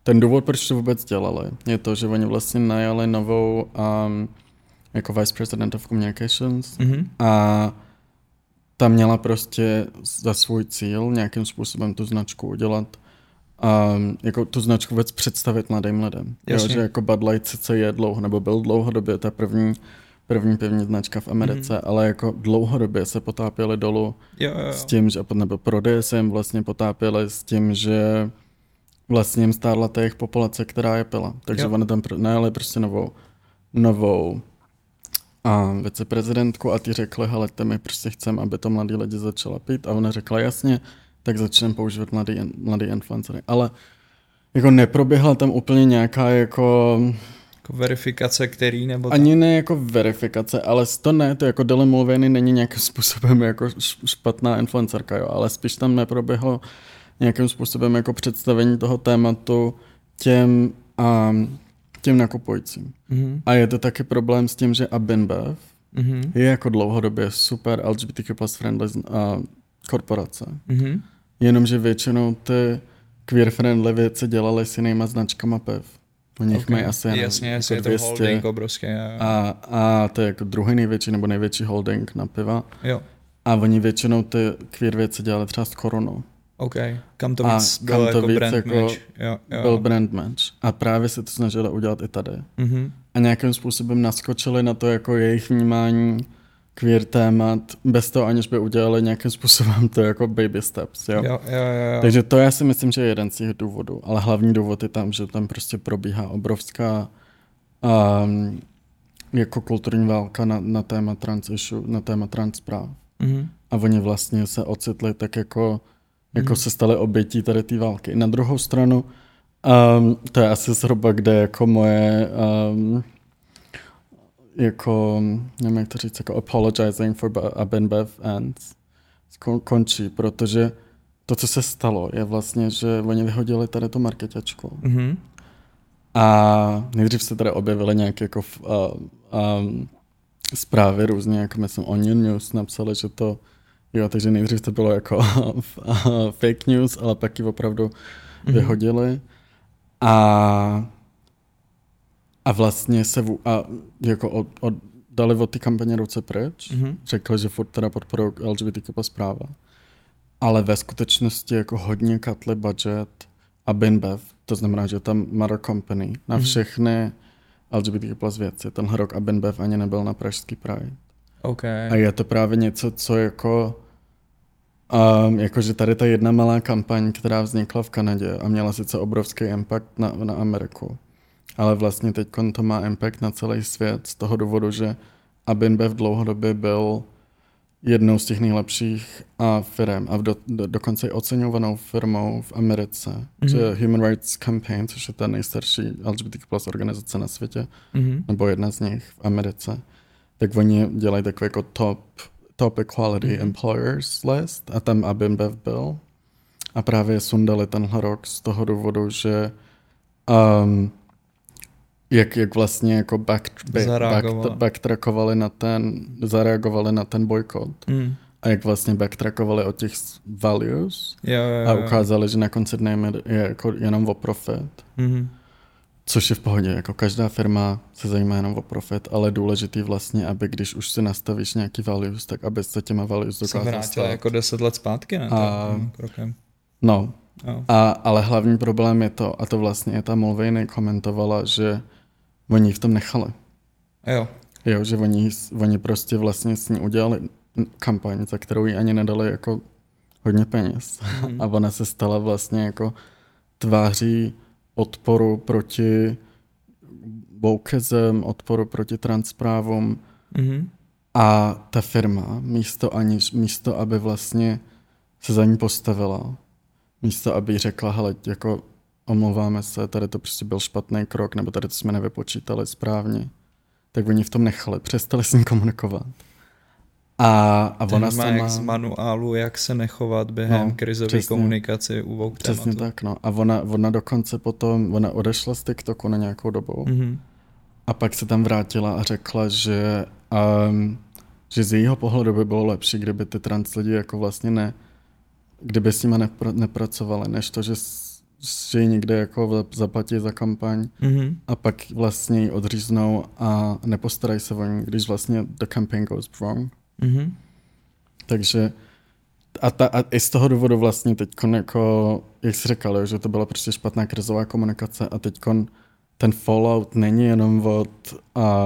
ten důvod, proč to vůbec dělali, je to, že oni vlastně najali novou um, jako vice president of communications Mm-hmm. a ta měla prostě za svůj cíl nějakým způsobem tu značku udělat um, jako tu značku vůbec představit mladým lidem. Jo, že jako Bud Light sice je dlouho, nebo byl dlouhodobě ta první, první pivní značka v Americe, Mhm. mm-hmm. ale jako dlouhodobě se potápěli dolů Jo, jo, s jo. tím, že nebo prodeje se jim vlastně potápěli s tím, že vlastně jim stárla ta jejich populace, která je pila. Takže Jo. oni tam najali prostě novou, novou a viceprezidentku a ty řekli, hele, to my prostě chceme, aby to mladí lidi začala pít a ona řekla jasně, tak začneme používat mladý, mladý influencery. Ale jako neproběhla tam úplně nějaká jako, Jako verifikace, který nebo ani ne jako verifikace, ale to ne, to jako Dylan Mulvaney není nějakým (laughs) způsobem jako špatná influencerka, jo, ale spíš tam neproběhlo nějakým způsobem jako představení toho tématu těm, um, těm nakupujícím. Mm-hmm. A je to taky problém s tím, že Abinbev Mm-hmm. je jako dlouhodobě super LGBTQ plus friendly uh, korporace. Mm-hmm. Jenomže většinou ty queer friendly věci dělali s jinýma značkama piv. U nich okay. mají asi jenom Jasně, jasně, je jako to 200 holding obrovský. a, a to je jako druhý největší nebo největší holding na piva. Jo, A oni většinou ty queer věci dělali třeba s koronou. OK. Kam to A bylo to jako víc brand jako match. Jo, jo. Byl brand match. A právě se to snažili udělat i tady. Mm-hmm. A nějakým způsobem naskočili na to jako jejich vnímání queer témat, bez toho aniž by udělali nějakým způsobem to jako baby steps, jo. Jo, jo, jo, jo. Takže to já si myslím, že je jeden z těch důvodů, ale hlavní důvod je tam, že tam prostě probíhá obrovská um, jako kulturní válka na, na téma trans issue, na téma trans práv. Mm-hmm. A oni vlastně se ocitli tak jako, jako se stali obětí tady té války. Na druhou stranu, um, to je asi zhruba, kde jako moje um, jako, nevím jak to říct, jako apologizing for Abinbev ends končí, protože to, co se stalo, je vlastně, že oni vyhodili tady tu marketačku. Mm-hmm. A nejdřív se tady objevily nějaké jako uh, um, zprávy různě, jako myslím Onion News napsali, že to, jo, takže nejdřív to bylo jako (laughs) fake news, ale pak ji opravdu Mhm. vyhodili. A, a vlastně se vů, a jako od, od, dali od té kampaně ruce pryč, Mm-hmm. řekli, že furt teda podporují LGBTQ plus práva. Ale ve skutečnosti jako hodně katli budget a Binbev, to znamená, že tam Mother Company na Mhm. všechny LGBTQ plus věci. Tenhle rok a Binbev ani nebyl na pražský Pride. OK. A je to právě něco, co jako Um, jakože tady ta jedna malá kampaň, která vznikla v Kanadě a měla sice obrovský impact na, na Ameriku, ale vlastně teď to má impact na celý svět z toho důvodu, že Abinbev dlouhodobě byl jednou z těch nejlepších a firm a do, do, dokonce i oceňovanou firmou v Americe, Mhm. mm-hmm. že Human Rights Campaign, což je ta nejstarší LGBTQ plus organizace na světě, Mm-hmm. nebo jedna z nich v Americe, tak oni dělají takový jako top, top equality Mhm. mm-hmm. employers list a tam Abinbev byl. A právě sundali tenhle rok z toho důvodu, že um, jak, jak vlastně jako back, back, backtrackovali na ten, zareagovali na ten bojkot Mm. a jak vlastně backtrackovali od těch values Jo, jo, a jo. ukázali, že na konci dne je jako jenom o profit. Mm-hmm. Což je v pohodě, jako každá firma se zajímá jenom o profit, ale důležitý vlastně, aby když už si nastavíš nějaký values, tak aby se těma values Se dokázal vrátila stát. jako deset let zpátky, ne? A- A... Krokem. No, Jo. a, ale hlavní problém je to, a to vlastně je ta Mulvaney komentovala, že oni ji v tom nechali. jo. Jo, že oni, oni prostě vlastně s ní udělali kampaň, za kterou jí ani nedali jako hodně peněz. Mhm. (laughs) A ona se stala vlastně jako tváří odporu proti wokeism, odporu proti transprávům Mm-hmm. a ta firma místo, ani, místo aby vlastně se za ní postavila, místo aby jí řekla, hele, jako omlouváme se, tady to prostě byl špatný krok, nebo tady to jsme nevypočítali správně, tak oni v tom nechali, přestali s ním komunikovat. A, a Ten ona má jak z manuálu, jak se nechovat během No, krizové přesně. komunikaci u Vogue Přesně tématu. tak, no. A ona, ona dokonce potom, ona odešla z TikToku na nějakou dobu Mhm. a pak se tam vrátila a řekla, že, um, že z jejího pohledu by bylo lepší, kdyby ty trans lidi jako vlastně ne, kdyby s nimi nepr- nepracovali, než to, že, že ji někde jako zaplatí za kampaň Mhm. a pak vlastně ji odříznou a nepostarají se o ní, když vlastně the campaign goes wrong. Mhm. Takže a, ta, a i z toho důvodu vlastně teď jako, jak jsi říkal, že to byla prostě špatná krizová komunikace a teď ten fallout není jenom od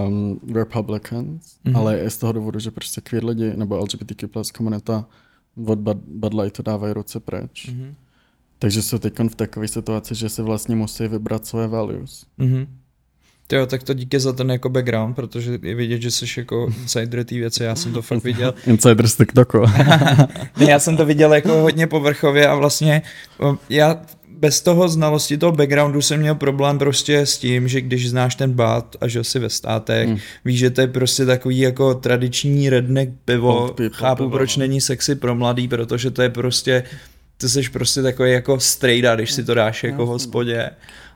um, Republicans, Mhm. mm-hmm. ale i z toho důvodu, že prostě queer lidi nebo LGBTQ plus komunita od Bud, Bud Lightu dávají ruce pryč. Mm-hmm. Mhm. Takže jsou teď v takové situaci, že si vlastně musí vybrat svoje values. Mhm. Jo, tak to díky za ten jako background, protože je vidět, že jsi jako insider té věci, já jsem to fakt viděl. (laughs) Insider z TikToku. (laughs) Ne, já jsem to viděl jako hodně povrchově a vlastně já bez toho znalosti toho backgroundu jsem měl problém prostě s tím, že když znáš ten bát a že jsi ve státech, Hmm. víš, že to je prostě takový jako tradiční redneck pivo, Old people chápu, pivo, proč no. není sexy pro mladý, protože to je prostě, ty jsi prostě takový jako strejda, když si to dáš jako v hospodě.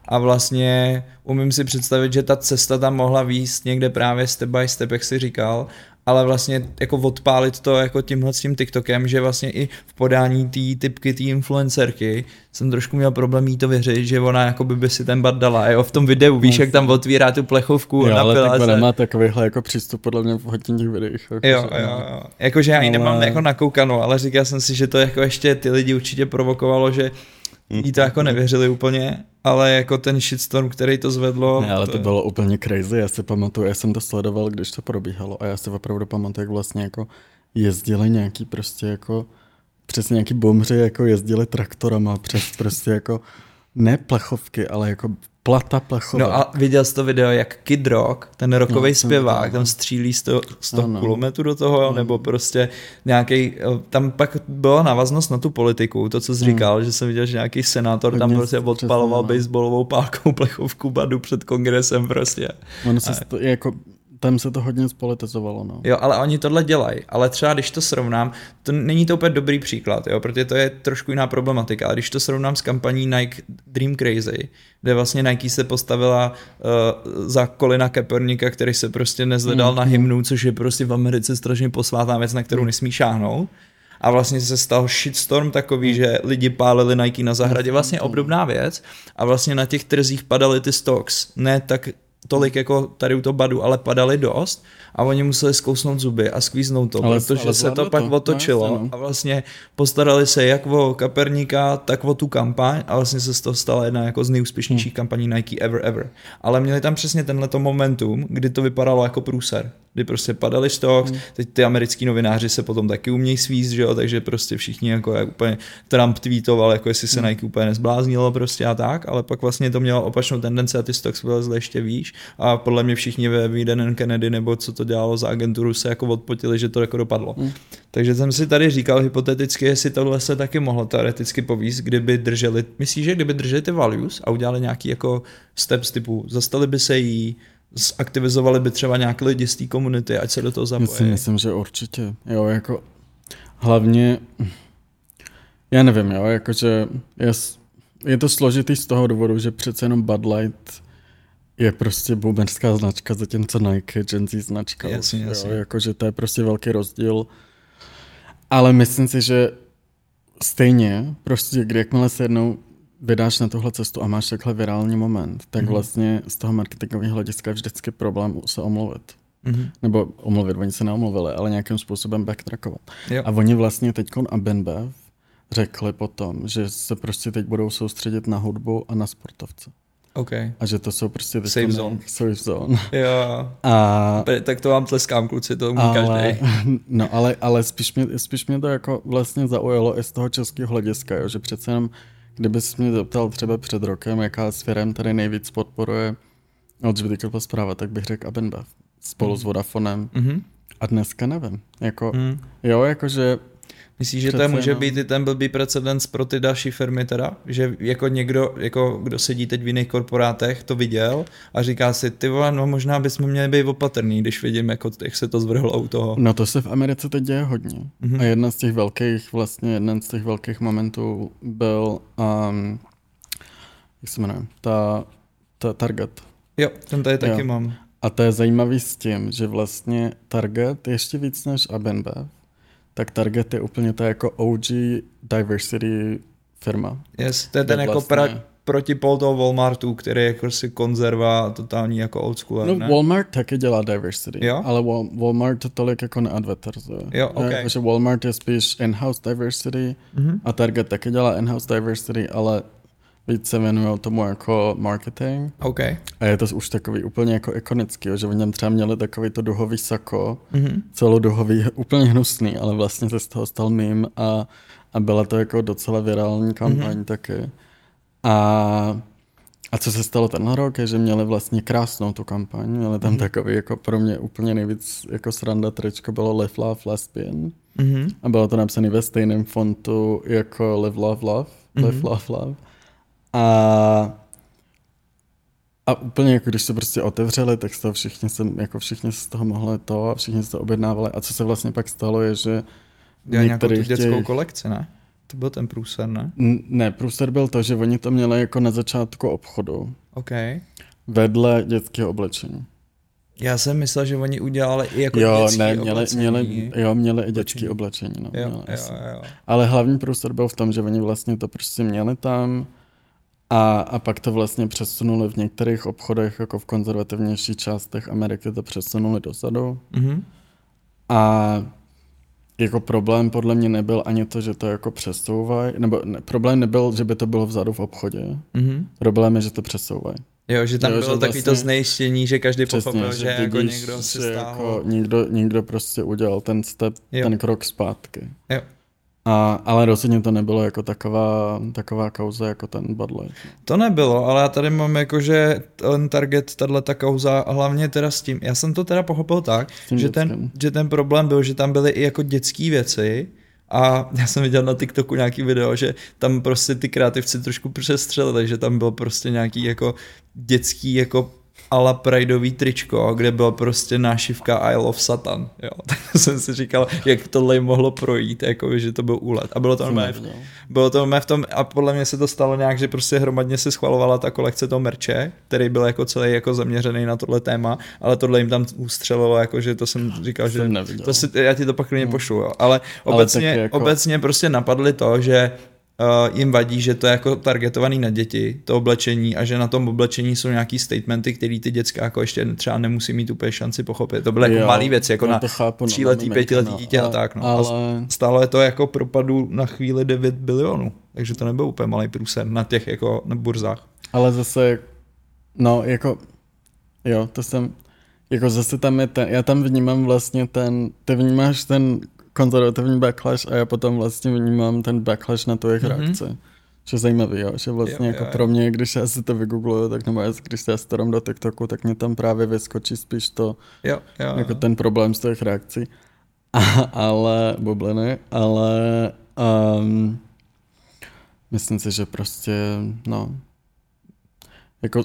A vlastně umím si představit, že ta cesta tam mohla výjist někde právě step by step, jak jsi říkal, ale vlastně jako odpálit to jako tímhle s tím TikTokem, že vlastně i v podání té typky, té influencerky jsem trošku měl problém jí to věřit, že ona jako by si ten bad dala, jo, v tom videu, víš, jak tam otvírá tu plechovku, jo, ale napila tak se. nemá takovýhle jako přístup podle mě v hodně těch videích. Jako, Jo, že- jo, jo. Jakože já ji Ale- nemám jako nakoukanou, ale říkal jsem si, že to jako ještě ty lidi určitě provokovalo, že jí to jako nevěřili úplně, ale jako ten shitstorm, který to zvedlo. Ne, ale to bylo úplně crazy, já si pamatuju, já jsem to sledoval, když to probíhalo a já si opravdu pamatuju, jak vlastně jako jezdili nějaký prostě jako, přes nějaký bomři jako jezdili traktorama přes prostě jako, ne plechovky, ale jako plata plechová. No a viděl jsi to video, jak Kid Rock, ten rokový No, zpěvák, tam no. střílí 100, 100 Ano. kulometrů do toho, nebo prostě nějaký, tam pak byla návaznost na tu politiku, to, co jsi říkal, že jsem viděl, že nějaký senátor tam Hodně prostě přesně, odpaloval no. baseballovou pálkou (laughs) plechovku badu před kongresem prostě. Ono se sto, jako, tam se to hodně spolitizovalo, no. Jo, ale oni tohle dělají. Ale třeba když to srovnám, to není to úplně dobrý příklad, jo, protože to je trošku jiná problematika. Ale když to srovnám s kampaní Nike Dream Crazy, kde vlastně Nike se postavila uh, za Kolina Kaepernicka, který se prostě nezvedal Mm, na hymnu, což je prostě v Americe strašně posvátná věc, na kterou nesmí šáhnout. A vlastně se stal shitstorm takový, že lidi pálili Nike na zahradě, vlastně obdobná věc. A vlastně na těch trzích padaly ty stocks. Ne tak tolik jako tady u toho badu, ale padaly dost a oni museli zkousnout zuby a skvíznout to, Ale- protože ale se to zvládlo pak to, no otočilo no. a vlastně postarali se jak o Kaperníka, tak o tu kampaň a vlastně se z toho stala jedna jako z nejúspěšnějších Hmm. kampaní Nike ever ever. Ale měli tam přesně tenhleto momentum, kdy to vypadalo jako průser, kdy prostě padaly stocks, Hmm. teď ty americký novináři se potom taky umějí svízt, že jo, takže prostě všichni jako jak úplně Trump tweetoval, jako jestli se Hmm. Nike úplně nezbláznilo prostě a tak, ale pak vlastně to mělo opačnou tendenci a ty stocks vylezly ještě výš a podle mě všichni ve Wieden Kennedy nebo co to dělalo za agenturu se jako odpotili, že to jako dopadlo. Hmm. Takže jsem si tady říkal hypoteticky, jestli tohle se taky mohlo teoreticky povíst, kdyby drželi, myslíš, že kdyby drželi ty values a udělali nějaký jako steps typu, zastali by se jí, zaktivizovali by třeba nějaké lidi z té komunity, ať se do toho Já zapojí. si myslím, že určitě. Jo, jako hlavně, já nevím, jo, jakože je, je to složitý z toho důvodu, že přece jenom Bud Light je prostě boomerská značka, zatímco Nike je Gen Z značka. Jasně, už, jasně. Jo, jakože to je prostě velký rozdíl. Ale myslím si, že stejně, prostě kdy jakmile se jednou vydáš na tuhle cestu a máš takhle virální moment, tak Mhm. vlastně z toho marketingového hlediska je vždycky problém se omluvit. Mhm. Nebo omluvit, oni se neomluvili, ale nějakým způsobem backtrackovat. Jo. A oni vlastně teď a Benbev řekli potom, že se prostě teď budou soustředit na hudbu a na sportovce. OK. A že to jsou prostě teď Safe zone. Safe zone. Jo. (laughs) A, Tak to vám tleskám, kluci, to umí ale, každý. (laughs) no ale, ale spíš, mě, spíš mě to jako vlastně zaujalo i z toho českého hlediska, jo, že přece jenom, kdyby se mě zeptal třeba před rokem, jaká z firm tady nejvíc podporuje LGBTQ plus práva, tak bych řekl Abenbev spolu s Vodafonem. Mhm. A dneska nevím. Jako, Mhm. Jo, jakože Myslíš, že to může jenom. být i ten blbý precedens pro ty další firmy teda? Že jako někdo, jako kdo sedí teď v jiných korporátech, to viděl a říká si, ty vole, no možná bychom měli být opatrný, když vidím, jako, jak se to zvrhlo u toho. No to se v Americe teď děje hodně. Mhm. A jedna z těch velkých, vlastně jeden z těch velkých momentů byl, um, jak se jmenuje, ta, ta Target. Jo, ten tady taky Jo. mám. A to je zajímavý s tím, že vlastně Target ještě víc než Abenbev, tak Target je úplně ta jako OG diversity firma. Yes, to je ten jako vlastně- pra, protipol toho Walmartu, který je jako si konzerva, totální jako old school, No ne? Walmart taky dělá diversity, Jo? ale Wal- Walmart to tolik jako neadvertizuje. Jo, ok. Jakože Walmart je spíš in-house diversity Mhm. a Target taky dělá in-house diversity, ale víc se věnují tomu jako marketing. OK. A je to už takový úplně jako ikonický, že oni tam třeba měli takový to duhový sako, Mhm. celoduhový, (laughs) úplně hnusný, ale vlastně se z toho stal mím a, a byla to jako docela virální kampaň mm-hmm. taky. A, a co se stalo tenhle rok, je, že měli vlastně krásnou tu kampaň, měli tam mm-hmm. takový jako pro mě úplně nejvíc jako sranda tričko bylo Live Love Lesbian Mhm. a bylo to napsané ve stejném fontu jako Live Love Love, Live Mhm. Love Love. A a úplně jako když se prostě otevřeli, tak z toho všichni se, jako všichni se z toho mohli to a všichni se to objednávali. A co se vlastně pak stalo je, že Dělá nějakou tu dětskou těch... kolekci, ne? To byl ten průser, ne? N- Ne, průser byl to, že oni to měli jako na začátku obchodu, OK. vedle dětského oblečení. Já jsem myslel, že oni udělali i jako jo, dětský ne, měli, oblečení. měli, jo, měli i dětské Oblečení. No, Jo, měli, jo, jo. Ale hlavní průser byl v tom, že oni vlastně to prostě měli tam a, a pak to vlastně přesunuli v některých obchodech, jako v konzervativnějších částech Ameriky, to přesunuli dozadu. Mhm. A jako problém podle mě nebyl ani to, že to jako přesouvají, nebo ne, problém nebyl, že by to bylo vzadu v obchodě. Mhm. Problém je, že to přesouvají. Jo, že tam Jo, bylo že takový to vlastně- znejistění, že každý Přesně, pochopil, že, jako vidíš, někdo že stáhl. jako někdo, někdo prostě udělal ten step, Jo. ten krok zpátky. Jo. A, ale rozhodně to nebylo jako taková, taková kauza jako ten Bud Light. To nebylo, ale já tady mám jako, že ten target, tahle ta kauza, hlavně teda s tím, já jsem to teda pochopil tak, že ten, že ten problém byl, že tam byly i jako dětské věci a (laughs) já jsem viděl na TikToku nějaký video, že tam prostě ty kreativci trošku přestřeli, takže tam byl prostě nějaký jako dětský jako ala Prideový tričko, kde byla prostě nášivka I love Satan, jo. (laughs) Tak jsem si říkal, jak tohle jim mohlo projít, jako, že to byl úlet. A bylo to normálně neviděl. bylo to normálně v tom, a podle mě se to stalo nějak, že prostě hromadně se schvalovala ta kolekce toho merče, který byl jako celý jako zaměřený na tohle téma, ale tohle jim tam ustřelilo, jako že to jsem říkal, že to si, já ti to pak klidně pošlu, jo. ale Ale obecně, taky jako- obecně prostě napadli to, že uh, jim vadí, že to je jako targetovaný na děti, to oblečení a že na tom oblečení jsou nějaký statementy, který ty děcka jako ještě třeba nemusí mít úplně šanci pochopit. To byly jako malý věci, jako na chápu, no, tříletý, pětiletý no, dítě a tak. No. Ale A stálo je to jako propadu na chvíli 9 bilionů, takže to nebyl úplně malý průser na těch jako na burzách. Ale zase, no jako, jo, to jsem, jako zase tam je ten, já tam vnímám vlastně ten, ty vnímáš ten konzervativní backlash a já potom vlastně vnímám ten backlash na tu jejich Mhm. mm-hmm. reakci. Že je zajímavý, jo, že vlastně Jo, jako jo, pro mě, když já si to vygoogluju, tak nebo já, když to dám do TikToku, tak mě tam právě vyskočí spíš to, Jo, jo, jako ten problém z těch reakcí. A, ale, bubliny, ale um, myslím si, že prostě, no, jako,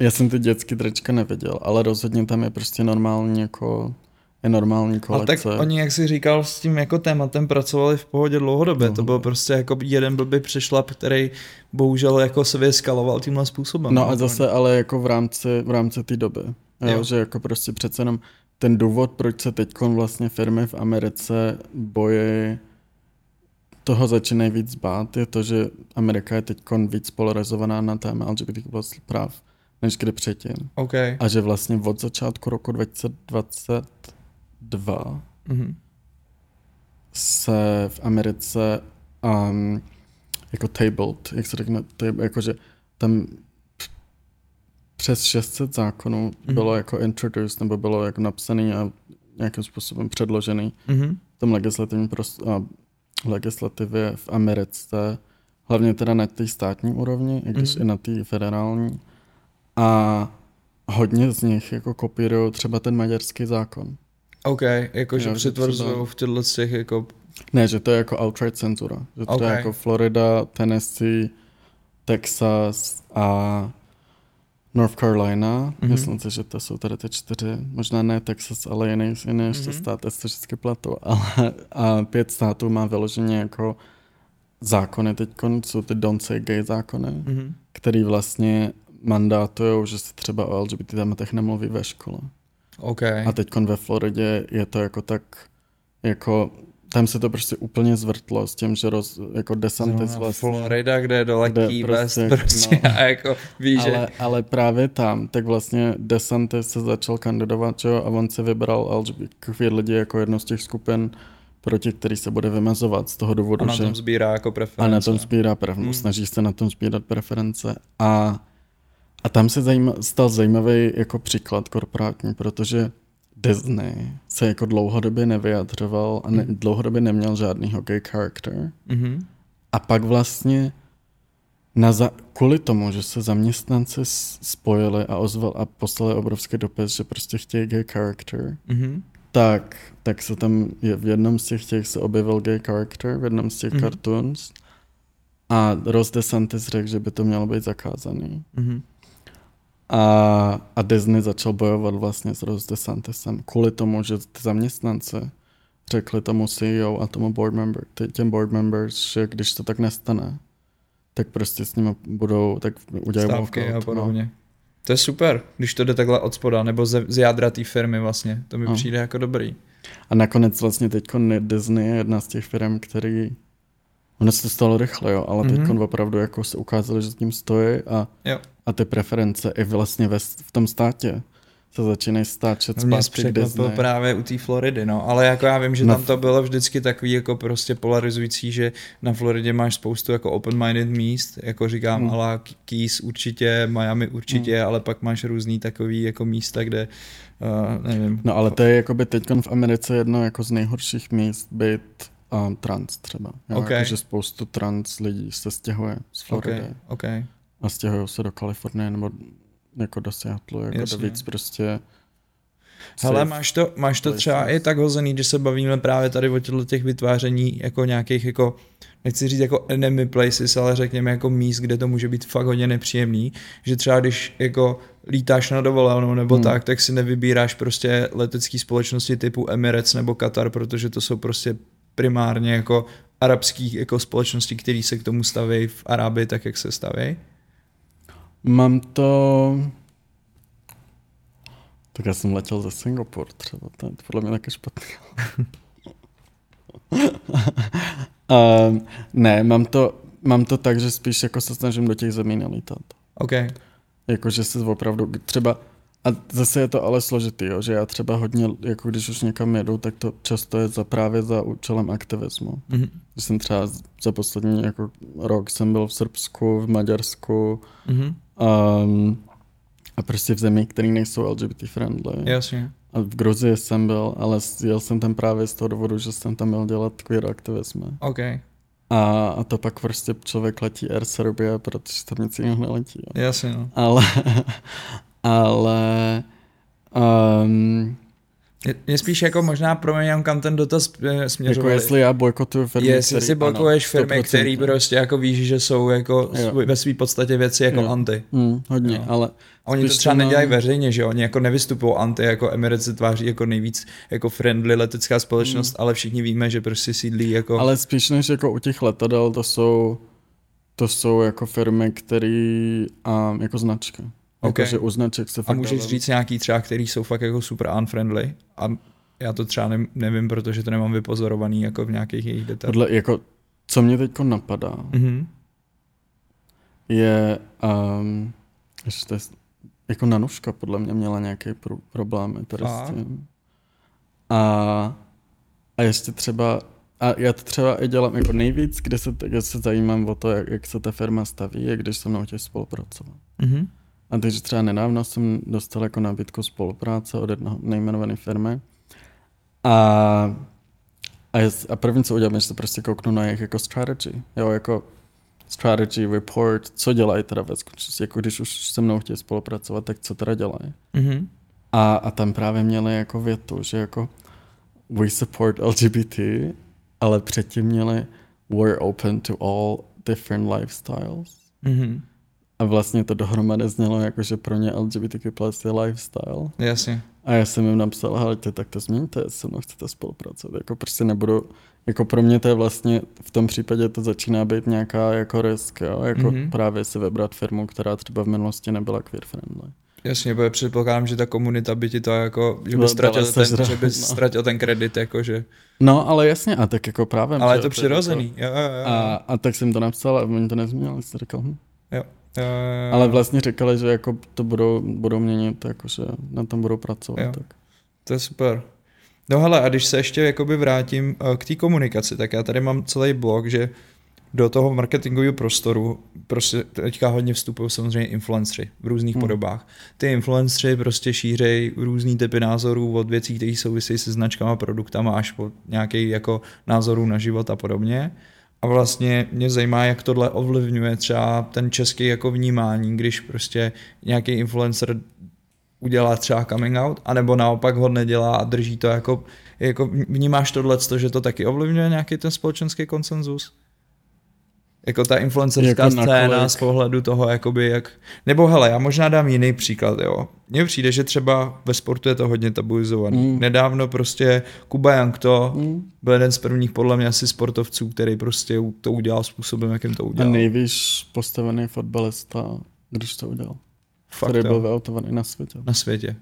já jsem ty dětský trička neviděl, ale rozhodně tam je prostě normální, jako, je normální Ale kolekce. tak oni, jak jsi říkal, s tím jako tématem pracovali v pohodě dlouhodobě. To Dlouhodobě. byl prostě jako jeden blbý přešlap, který bohužel jako se vyeskaloval tímhle způsobem. No a zase ale jako v rámci, v rámci té doby. Jo, Jo. Že jako prostě přece jenom ten důvod, proč se teď vlastně firmy v Americe bojí toho začínají víc bát, je to, že Amerika je teď víc polarizovaná na téma LGBT plus práv, než kdy předtím. OK. A že vlastně od začátku roku 2022 Mhm. se v Americe um, jako tabled, jak se řekne, table, jakože tam přes 600 zákonů Mhm. bylo jako introduced, nebo bylo jako napsaný a nějakým způsobem předložený Mhm. v tom legislativním prost- a legislativě v Americe, hlavně teda na té státní úrovni, i když Mhm. i na té federální. A hodně z nich jako kopírují třeba ten maďarský zákon. OK, jakože přitvrzují v těchto těch jako Ne, že to je jako outright cenzura. Že to Okay. je jako Florida, Tennessee, Texas a North Carolina. Mhm. Mm-hmm. Myslím si, že to jsou tady ty čtyři. Možná ne Texas, ale jiný, jiný ještě Mhm. stát, já si to vždycky platu. (laughs) Ale, a pět států má vyloženě jako zákony teď, jsou ty don't say gay zákony, mm. Mhm. který vlastně mandátují, že se třeba o LGBT tématech nemluví ve škole. OK. A teď ve Floridě je to jako tak, jako tam se to prostě úplně zvrtlo s tím, že roz, jako DeSantis Zrovna vlastně... Florida, kde je dole Kde West, prostě, prostě, no. (laughs) a jako víš, že... Ale, ale právě tam, tak vlastně DeSantis se začal kandidovat, že jo, a on si vybral LGBT lidi jako jednu z těch skupin, proti který se bude vymazovat z toho důvodu, A na že... tom sbírá jako A preference. na tom sbírá preference, hmm. snaží se na tom sbírat preference. A, a tam se zajma, stal zajímavý jako příklad korporátní, protože Disney se jako dlouhodobě nevyjadřoval a ne, Hmm. dlouhodobě neměl žádnýho gay character. Mhm. A pak vlastně na za, kvůli tomu, že se zaměstnanci spojili a ozval a poslali obrovský dopis, že prostě chtějí gay character, Mhm. tak, tak se tam je, v jednom z těch těch se objevil gay character, v jednom z těch Mhm. mm-hmm. cartoons a Ross DeSantis řekl, že by to mělo být zakázaný. Mhm. A, a Disney začal bojovat vlastně s Ross DeSantisem kvůli tomu, že ty zaměstnanci řekli tomu CEO a tomu board member, tě- těm board members, že když to tak nestane, tak prostě s nimi budou, tak udělají Stávky a no. podobně. To je super, když to jde takhle od spoda, nebo ze, z jádra té firmy vlastně. To mi No. přijde jako dobrý. A nakonec vlastně teď Disney je jedna z těch firm, který Ono se to stalo rychle, jo, ale teď Mhm. opravdu jako se ukázalo, že s tím stojí a, Jo. A ty preference i vlastně ve, v tom státě se začínají stáčet Mě zpátky Disney. právě u té Floridy, no. Ale jako já vím, že Na- tam to bylo vždycky takový jako prostě polarizující, že na Floridě máš spoustu jako open-minded míst, jako říkám, Hmm. hmm. ala Keys určitě, Miami určitě, ale pak máš různý takový jako místa, kde, uh, nevím. No ale to je jakoby teď v Americe jedno jako z nejhorších míst být um, trans třeba. Jo, Ok. jako, že spoustu trans lidí se stěhuje z Floridy okay, OK. A stěhují se do Kalifornie nebo jako do Seattle, jako Jasně. do víc prostě safe máš to, máš to třeba i tak hozený, když se bavíme právě tady o těchto těch vytváření jako nějakých jako nechci říct jako enemy places, ale řekněme jako míst, kde to může být fakt hodně nepříjemný, že třeba když jako lítáš na dovolenou nebo Hmm. tak, tak si nevybíráš prostě letecké společnosti typu Emirates nebo Qatar, protože to jsou prostě primárně jako arabských jako společnosti, které se k tomu staví v Arábii tak, jak se staví. Mám to... Tak já jsem letěl ze Singapur třeba, to je podle mě taky špatný. um, (laughs) ne, mám to, mám to tak, že spíš jako se snažím do těch zemí nelítat. OK. Jako, že se opravdu třeba... A zase je to ale složitý, jo, že já třeba hodně, jako když už někam jedu, tak to často je za právě za účelem aktivismu. Mhm. Že jsem třeba za poslední jako rok jsem byl v Srbsku, v Maďarsku, Mhm. Um, a prostě v zemích, které nejsou LGBT friendly. Jasně. A v Gruzii jsem byl, ale jel jsem tam právě z toho důvodu, že jsem tam měl dělat queer aktivismy. OK. A, a to pak prostě člověk letí Air Serbia, protože tam nic jiného neletí. Jo. Jasně, no. Ale, (laughs) ale um, Je, je spíš jako možná proměňám, kam ten dotaz eh, jako směřoval. jestli já bojkotuju firmy, Jestli který- si ano, firmy, 100%. které prostě jako víš, že jsou jako svůj, ve své podstatě věci jako Jo. anti. Mm, hodně, Jo. ale oni to třeba nedělají veřejně, že? Oni jako nevystupují anti, jako Emirates se tváří jako nejvíc jako friendly letecká společnost, ale všichni víme, že prostě sídlí jako... Ale spíš než jako u těch letadel, to jsou, to jsou jako firmy, které um, jako značky. Jako, že u značek se a můžeš dává- říct nějaký třeba, který jsou fakt jako super unfriendly a já to třeba ne, nevím, protože to nemám vypozorovaný jako v nějakých jejich detailech. Podle, jako, co mě teď napadá, Mhm. je, um, ještě to je, jako Nanuška podle mě měla nějaké pro, problémy tady Fakt? s tím. A, a ještě třeba, a já to třeba i dělám jako nejvíc, kde se, kde se zajímám o to, jak, jak se ta firma staví, je když se mnou chtějí spolupracovat. Mhm. A takže třeba nedávno jsem dostal jako nabídku spolupráce od jednoho nejmenované firmy. A, a, a první, co udělám, je, že se prostě kouknu na jejich jako strategy. Jo, jako strategy report, co dělají teda ve skutečnosti, jako když už se mnou chtějí spolupracovat, tak co teda dělají. Mhm. A, a tam právě měli jako větu, že jako we support LGBT ale předtím měli we're open to all different lifestyles. Mhm. A vlastně to dohromady znělo jako, že pro ně LGBTQ plus je lifestyle. Jasně. A já jsem jim napsal, hele, tak to změňte, se mnou chcete spolupracovat. Jako prostě nebudu, jako pro mě to je vlastně, v tom případě to začíná být nějaká jako risk, jo? jako Mhm. mm-hmm. právě si vybrat firmu, která třeba v minulosti nebyla queer friendly. Jasně, protože předpokládám, že ta komunita by ti to jako, že by Byla ztratil ten, sežrat, že by no. ztratil ten kredit, jako že, No, ale jasně, a tak jako právě. ale je to jo, přirozený. Jo, jo, jo. Jako, a, a, tak jsem to napsal a oni to nezměnili, jsem říkal, hm. Jo. Ale vlastně říkali, že jako to budou, budou měnit, jako že na tom budou pracovat. Jo. Tak. To je super. No hele, a když se ještě jakoby vrátím eh, k té komunikaci, tak já tady mám celý blog, že do toho marketingového prostoru prostě teďka hodně vstupují samozřejmě influenceri v různých Hmm. podobách. Ty influenceri prostě šířejí různý typy názorů od věcí, které souvisejí se značkama, produktama až po nějaký jako názorů na život a podobně. A vlastně mě zajímá, jak tohle ovlivňuje třeba ten český jako vnímání, když prostě nějaký influencer udělá třeba coming out, anebo naopak ho nedělá a drží to jako, jako vnímáš tohle, že to taky ovlivňuje nějaký ten společenský konsenzus? Jako ta influencerská Jako scéna nakolik? z pohledu toho, jakoby jak... Nebo hele, já možná dám jiný příklad, jo. Mně přijde, že třeba ve sportu je to hodně tabuizovaný. Mm. Nedávno prostě Kuba Jankto Mm. byl jeden z prvních podle mě asi sportovců, který prostě to udělal způsobem, jakým to A udělal. nejvíš postavený fotbalista, když to udělal. Fakt, který byl jo. vyautovaný na světě. na světě.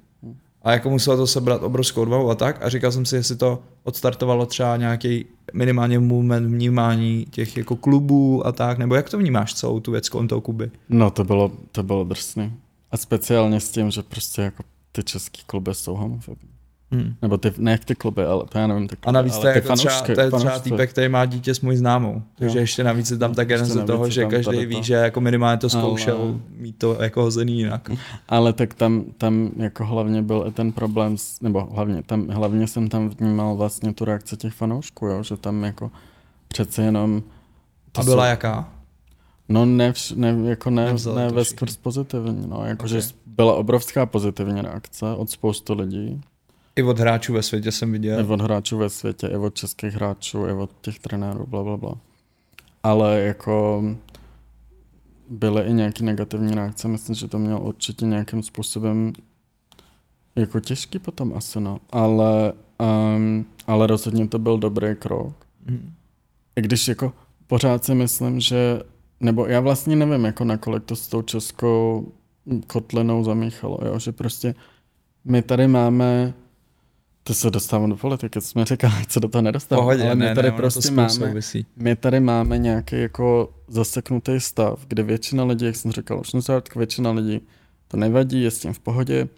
A jako muselo to sebrat obrovskou odvahu a tak a říkal jsem si, jestli to odstartovalo třeba nějaký minimálně movement vnímání těch jako klubů a tak, nebo jak to vnímáš celou tu věc kolem toho Kuby? No to bylo, to bylo drsný. A speciálně s tím, že prostě jako ty český kluby jsou homofobní. Hmm. Nebo ty, ne ty kluby, ale to já nevím, ty kluby, A navíc to je, jako třeba, fanoušky, to je třeba týpek, který má dítě s mojí známou. Takže Jo. ještě navíc je tam tak jeden z toho, že každý ví, to. že jako minimálně to zkoušel Ale- mít to jako hozený jinak. Ale tak tam, tam jako hlavně byl i ten problém, s, nebo hlavně, tam, hlavně jsem tam vnímal vlastně tu reakci těch fanoušků, jo, že tam jako přece jenom... to A byla jsou- jaká? No ne, vš, ne jako ne, ne ve skrz pozitivní, no, jakože Ok. byla obrovská pozitivní reakce od spoustu lidí, I od hráčů ve světě jsem viděl. i od hráčů ve světě, i od českých hráčů, i od těch trenérů, bla, bla, bla. Ale jako byly i nějaké negativní reakce, myslím, že to měl určitě nějakým způsobem jako těžký potom asi, no. Ale, um, ale rozhodně to byl dobrý krok. Mhm. I když jako pořád si myslím, že, nebo já vlastně nevím, jako nakolik to s tou českou kotlinou zamíchalo, jo? že prostě my tady máme, to se dostávám do politiky, co jsme říkali, se do toho nedostávám, Pohodě, ale my ne, tady ne, prostě máme, souvisí. my tady máme nějaký jako zaseknutý stav, kde většina lidí, jak jsem říkal, už většina lidí to nevadí, je s tím v pohodě,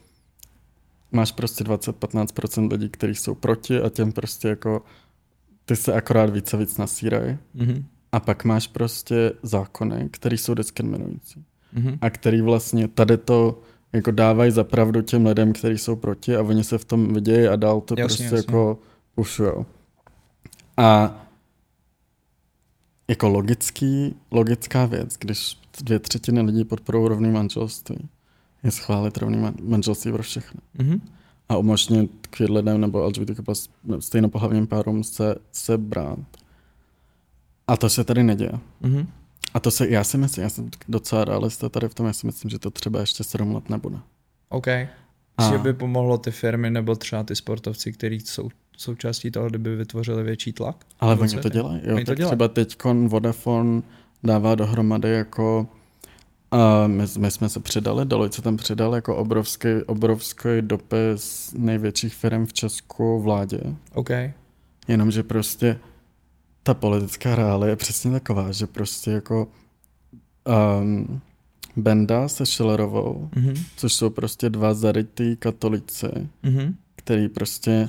máš prostě 20-15% lidí, kteří jsou proti a těm prostě jako ty se akorát víc a víc nasírají. Mhm. A pak máš prostě zákony, které jsou diskriminující. Mhm. A který vlastně tady to jako dávají za pravdu těm lidem, kteří jsou proti a oni se v tom vidějí a dál to Jasně, prostě jasně. jako pušujou. A jako logický, logická věc, když dvě třetiny lidí podporují rovný manželství, je schválit rovný man- manželství pro všechny. Mhm. A umožnit queer lidem nebo LGBTQ plus stejnopohlavním párům se, se brát. A to se tady neděje. Mhm. A to se, já si myslím, já jsem docela realista tady v tom, já si myslím, že to třeba ještě 7 let nebude. OK. A- Že by pomohlo ty firmy nebo třeba ty sportovci, kteří jsou součástí toho, kdyby vytvořili větší tlak? Ale oni to dělají. Jo, Oni to tak dělají. třeba teď Vodafone dává dohromady jako a my, my, jsme se přidali, Deloitte se tam přidal jako obrovský, obrovský dopis největších firm v Česku vládě. OK. Jenomže prostě ta politická reálie je přesně taková, že prostě jako um, Benda se Schillerovou, Mhm. což jsou prostě dva zarytý katolici, Mhm. který prostě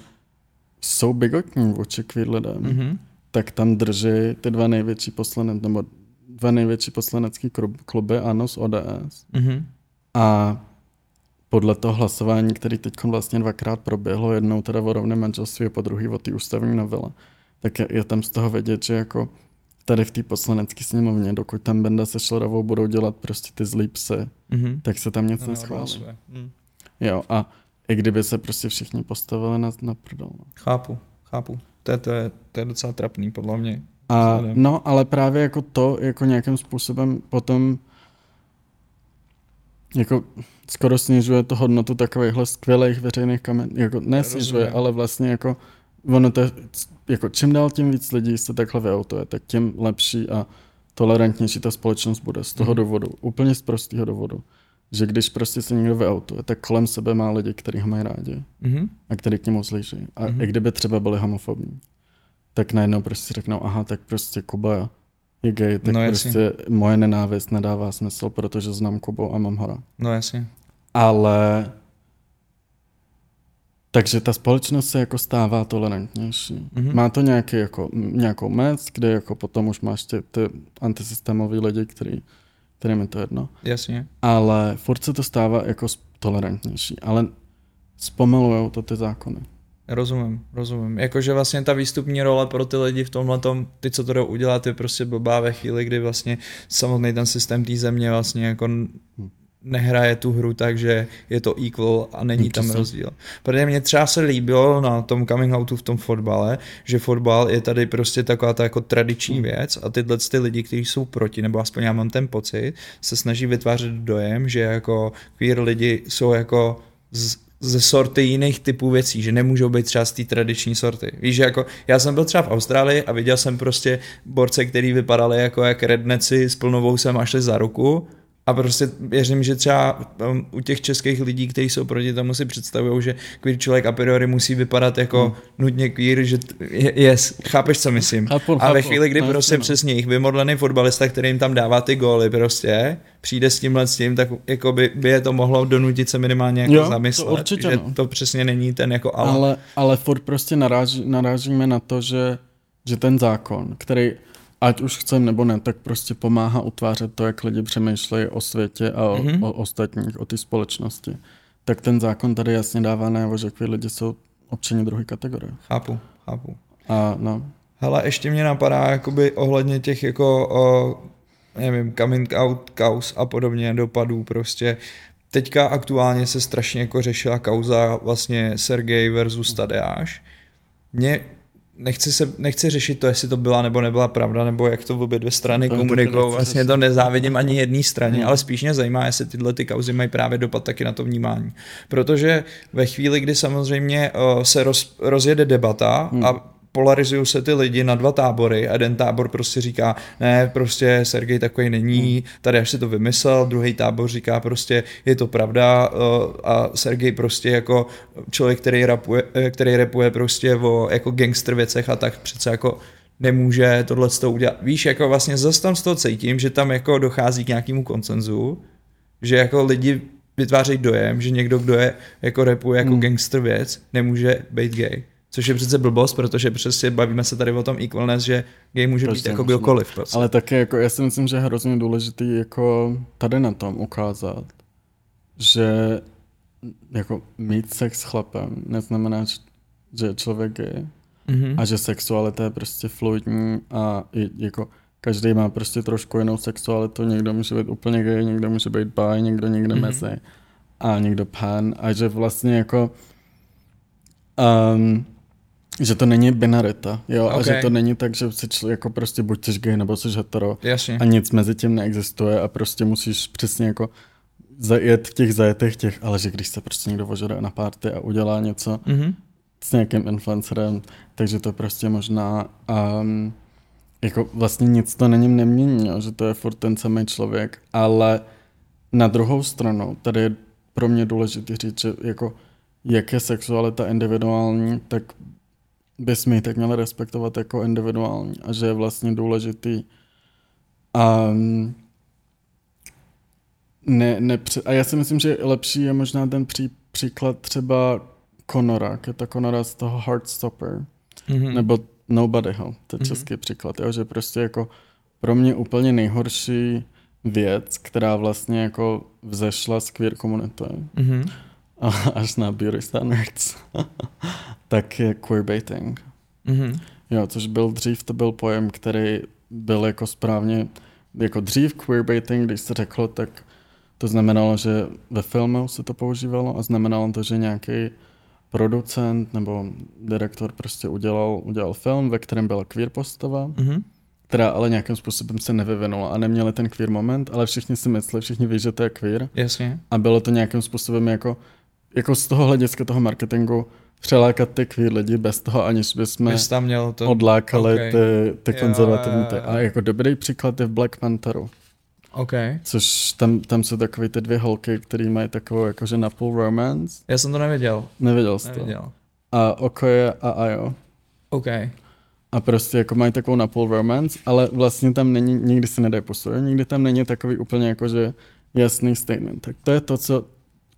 jsou bigotní vůči queer lidem, Mhm. tak tam drží ty dva největší poslanec, nebo dva největší poslanecký klub- kluby, ANO z ODS. Mhm. A podle toho hlasování, který teď vlastně dvakrát proběhlo, jednou teda o rovném manželství a po druhý o té ústavní novele, tak je, je tam z toho vidět, že jako tady v té poslanecké sněmovně, dokud tam Benda se Šlerovou budou dělat prostě ty zlý psy, Mhm. tak se tam nic No, neschválí. Mhm. Jo, a i kdyby se prostě všichni postavili na, na prdel. No. Chápu, chápu. To je, to je, to je docela trapný, podle mě. A, no, ale právě jako to, jako nějakým způsobem potom jako skoro snižuje to hodnotu takovýchhle skvělých veřejných kamen. Jako nesnižuje, Rozumím. ale vlastně jako ono to, jako čím dál tím víc lidí se takhle vyautuje, tak tím lepší a tolerantnější ta společnost bude z toho mm. důvodu, úplně z prostého důvodu, že když prostě se někdo vyautuje, tak kolem sebe má lidi, kteří ho mají rádi mm. a kteří k němu zlíží. A mm. i kdyby třeba byli homofobní, tak najednou prostě řeknou, aha, tak prostě Kuba je gay, tak no, prostě moje nenávist nedává smysl, protože znám Kubu a mám hora. No jasně. Ale takže ta společnost se jako stává tolerantnější. Mm-hmm. Má to nějaký jako, nějakou mez, kde jako potom už máš ty, ty antisystémový lidi, který, kterým je to jedno. Jasně. Ale furt se to stává jako tolerantnější. Ale zpomalujou to ty zákony. Rozumím, rozumím. Jakože vlastně ta výstupní role pro ty lidi v tomhle tom, ty, co to jdou udělat, je prostě blbá ve chvíli, kdy vlastně samotný ten systém té země vlastně jako hm nehraje tu hru tak, že je to equal a není tam rozdíl. Protože mě třeba se líbilo na tom coming outu v tom fotbale, že fotbal je tady prostě taková ta jako tradiční věc a tyhle ty lidi, kteří jsou proti, nebo aspoň já mám ten pocit, se snaží vytvářet dojem, že jako queer lidi jsou jako z, ze sorty jiných typů věcí, že nemůžou být třeba z té tradiční sorty. Víš, že jako já jsem byl třeba v Austrálii a viděl jsem prostě borce, který vypadali jako jak redneci s plnovou sem a šli za ruku a prostě věřím, že třeba um, u těch českých lidí, kteří jsou proti tomu, si představují, že queer člověk a priori musí vypadat jako hmm. nutně queer, že yes, chápeš, co myslím. Chápu, a ve chvíli, kdy prostě no. přesně jich vymodlený fotbalista, který jim tam dává ty góly prostě, přijde s tímhle s tím, tak jako by, by je to mohlo donutit se minimálně jako jo, zamyslet. To určitě, že no. to přesně není ten jako ale. Ale, ale furt prostě naráží, narážíme na to, že, že ten zákon, který ať už chcem nebo ne, tak prostě pomáhá utvářet to, jak lidi přemýšlejí o světě a o, mm-hmm. o ostatních, o té společnosti. Tak ten zákon tady jasně dává najevo, že lidi jsou občany druhé kategorie. Chápu, chápu. A no. Hele, ještě mě napadá jakoby ohledně těch jako, o, nevím, coming out kaus a podobně dopadů prostě. Teďka aktuálně se strašně jako řešila kauza vlastně Sergej versus Tadeáš. Mě nechci, se, nechci řešit to, jestli to byla nebo nebyla pravda, nebo jak to obě dvě strany komunikují. Vlastně to nezávidím ani jedné straně, hmm. ale spíš mě zajímá, jestli tyhle ty kauzy mají právě dopad taky na to vnímání. Protože ve chvíli, kdy samozřejmě uh, se roz, rozjede debata hmm. a polarizují se ty lidi na dva tábory a jeden tábor prostě říká, ne, prostě Sergej takový není, tady až si to vymyslel, druhý tábor říká prostě, je to pravda eh, a Sergej prostě jako člověk, který rapuje, eh, který rapuje prostě o jako gangster věcech a tak přece jako nemůže tohle to udělat. Víš, jako vlastně zase tam z toho cítím, že tam jako dochází k nějakému koncenzu, že jako lidi vytvářejí dojem, že někdo, kdo je jako rapuje jako hmm. gangster věc, nemůže být gay. Což je přece blbost, protože přesně bavíme se tady o tom equalness, že gay může prostě, být jako kdokoliv. Prostě. Ale také jako, já si myslím, že je hrozně důležitý jako tady na tom ukázat, že jako mít sex s chlapem neznamená, že je člověk gay mm-hmm. a že sexualita je prostě fluidní a jako každý má prostě trošku jinou sexualitu, někdo může být úplně gay, někdo může být bi, někdo někde mm-hmm. mezi a někdo pan a že vlastně jako um, že to není binarita, jo, okay. a že to není tak, že jsi čl- jako prostě buď jsi gay nebo jsi hetero Jasně. a nic mezi tím neexistuje a prostě musíš přesně jako zajet v těch zajetech těch, ale že když se prostě někdo ožere na párty a udělá něco mm-hmm. s nějakým influencerem, takže to prostě možná um, jako vlastně nic to na něm nemění, jo, že to je furt ten samý člověk, ale na druhou stranu, tady je pro mě důležité říct, že jako jak je sexualita individuální, tak bychom ji tak měli respektovat jako individuální a že je vlastně důležitý um, ne, ne, a já si myslím, že lepší je možná ten pří, příklad třeba Conora, je to Conora z toho Heartstopper, mm-hmm. nebo Nobodyho, to je mm-hmm. český příklad, jo, že prostě jako pro mě úplně nejhorší věc, která vlastně jako vzešla z queer komunity, mm-hmm (laughs) až na beauty standards, (laughs) tak je queerbaiting. Mm-hmm. Jo, což byl dřív, to byl pojem, který byl jako správně, jako dřív queerbaiting, když se řeklo, tak to znamenalo, že ve filmu se to používalo a znamenalo to, že nějaký producent nebo direktor prostě udělal, udělal film, ve kterém byla queer postava, Mhm. která ale nějakým způsobem se nevyvinula a neměla ten queer moment, ale všichni si mysleli, všichni ví, že to je queer Jasně. a bylo to nějakým způsobem jako, jako z toho hlediska toho marketingu přelákat ty queer lidi bez toho, aniž bychom tam měl to... odlákali ok. ty, ty konzervativní ty. A jako dobrý příklad je v Black Pantheru, OK. což tam, tam jsou takové ty dvě holky, které mají takovou jakože napůl romance. Já jsem to nevěděl. Neviděl jsi to? Nevěděl. A Okoye a Ayo. OK. A prostě jako mají takovou napůl romance, ale vlastně tam není, nikdy se nedají posudit, nikdy tam není takový úplně jakože jasný statement. Tak to je to, co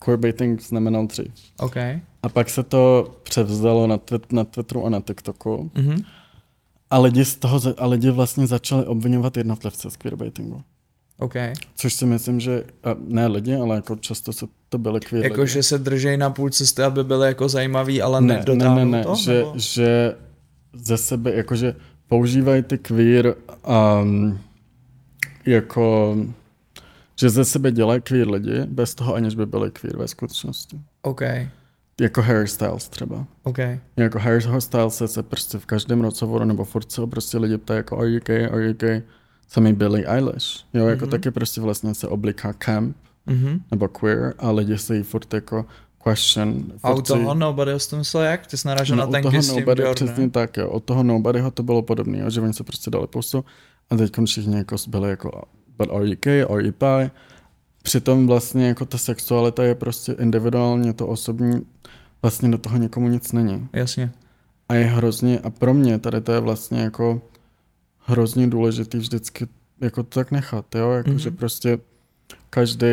queerbaiting znamenal dřív. OK. A pak se to převzalo na, twit, na Twitteru a na TikToku. Mhm. A lidi, z toho, za- a lidi vlastně začali obvinovat jednotlivce z queerbaitingu. OK. Což si myslím, že a ne lidi, ale jako často se to byly queer Jako, lidi. že se držej na půl cesty, aby byly jako zajímavý, ale ne, ne, ne, ne, to? že, nebo? že ze sebe, jakože používají ty queer um, jako, že ze sebe dělají queer lidi, bez toho aniž by byli queer ve skutečnosti. OK. Jako Harry Styles třeba. OK. Jako Harry Styles se, se prostě v každém rozhovoru nebo furt se prostě lidi ptají jako are you gay, are you gay? Samý Billie Eilish. Jo, jako Mhm. taky prostě vlastně se obliká camp Mhm. nebo queer a lidi se jí furt jako question. A u furt si toho Nobody to myslel jak? Ty jsi narážel No, na ten toho s Nobody, Jordanem. přesně tak, jo. Od toho Nobodyho to bylo podobné, že oni se prostě dali pusu a teď všichni jako byli jako but are you gay, are you bi? Přitom vlastně jako ta sexualita je prostě individuálně to osobní, vlastně do toho někomu nic není. Jasně. A je hrozně, a pro mě tady to je vlastně jako hrozně důležitý vždycky jako to tak nechat, jo, jako Mhm. že prostě každý,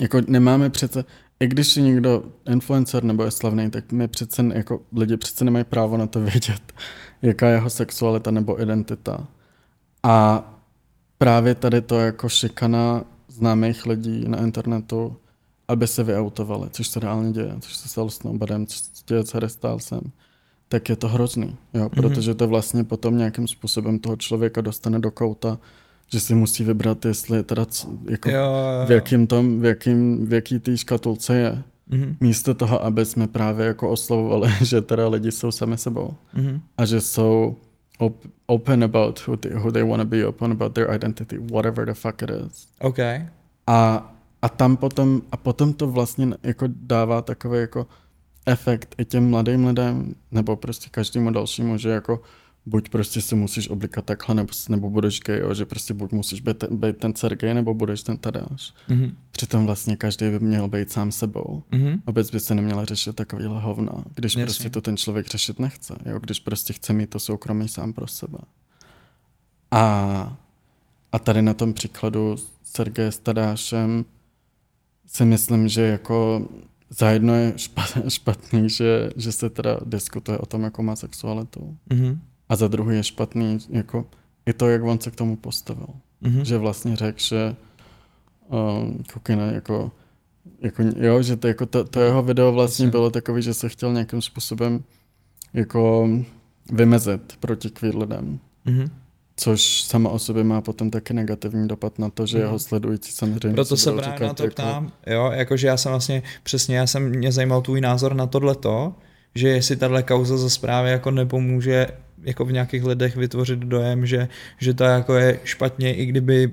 jako nemáme přece, i když je někdo influencer nebo je slavný, tak my přece, jako lidi přece nemají právo na to (laughs) vědět, jaká je jeho sexualita nebo identita. A právě tady to jako šikana známých lidí na internetu, aby se vyautovali, což se reálně děje, což se stalo s Nobodem, což se děje s Harry Stylesem, tak je to hrozný, jo, protože to vlastně potom nějakým způsobem toho člověka dostane do kouta, že si musí vybrat, jestli teda c- jako Jo, jo, v jakým tom, v, jakým, v jaký té škatulce je. Mhm. Místo toho, aby jsme právě jako oslovovali, (laughs) že teda lidi jsou sami sebou Mhm. a že jsou op- open about who they, who they want to be, open about their identity, whatever the fuck it is. OK. A, a tam potom, a potom to vlastně jako dává takový jako efekt i těm mladým lidem, nebo prostě každému dalšímu, že jako buď prostě se musíš oblikat takhle, nebo, nebo budeš gay, jo, že prostě buď musíš být, ten- být ten Sergej, nebo budeš ten Tadáš. Mhm. Přitom vlastně každý by měl být sám sebou. Mhm. Vůbec by se neměla řešit takovýhle hovna, když Jasně. prostě to ten člověk řešit nechce, jo? když prostě chce mít to soukromí sám pro sebe. A, a tady na tom příkladu Sergeje s Tadášem si myslím, že jako za jedno je špa- (laughs) špatný, že, že se teda diskutuje o tom, jako má sexualitu. Mhm. A za druhý je špatný, jako i to, jak on se k tomu postavil Mhm. že vlastně řekl, že um, Kukina jako, jako, jo, že to, jako to, to jeho video vlastně Jasně. bylo takový, že se chtěl nějakým způsobem jako vymezit proti queer lidem. Mhm. Což sama o sobě má potom taky negativní dopad na to, že Mhm. jeho sledující samozřejmě Proto se právě na to jako, ptám, jo, jakože já jsem vlastně, přesně, já jsem, mě zajímal tvůj názor na tohleto, že jestli tahle kauza za zprávy jako nepomůže jako v nějakých lidech vytvořit dojem, že, že to jako je špatně, i kdyby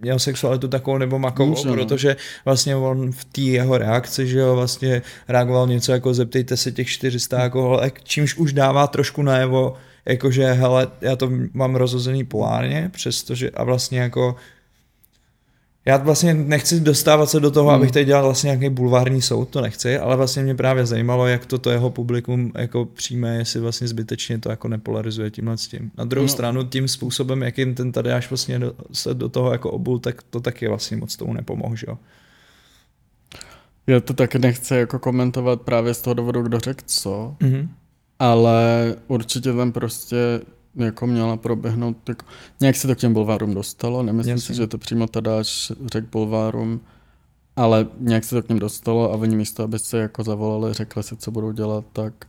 měl sexualitu takovou nebo makovou, Může, no. protože vlastně on v té jeho reakci, že jo, vlastně reagoval něco jako zeptejte se těch 400 jako holek, čímž už dává trošku najevo, jakože hele, já to mám rozhozený polárně, přestože a vlastně jako já vlastně nechci dostávat se do toho, Hmm. abych teď dělal vlastně nějaký bulvární soud, to nechci, ale vlastně mě právě zajímalo, jak to, to jeho publikum jako přijme, jestli vlastně zbytečně to jako nepolarizuje tímhle s tím. Na druhou No. stranu tím způsobem, jakým ten tady až vlastně do, se do toho jako obul, tak to taky vlastně moc tomu nepomohl, že jo. Já to taky nechci jako komentovat právě z toho důvodu, kdo řekl co, Mhm. ale určitě tam prostě jako měla proběhnout, jako, nějak se to k těm bulvárům dostalo, nemyslím Jasně. si, že to přímo Tadáš řekl bulvárům, ale nějak se to k ním dostalo a oni místo, aby se jako zavolali, řekli si, co budou dělat, tak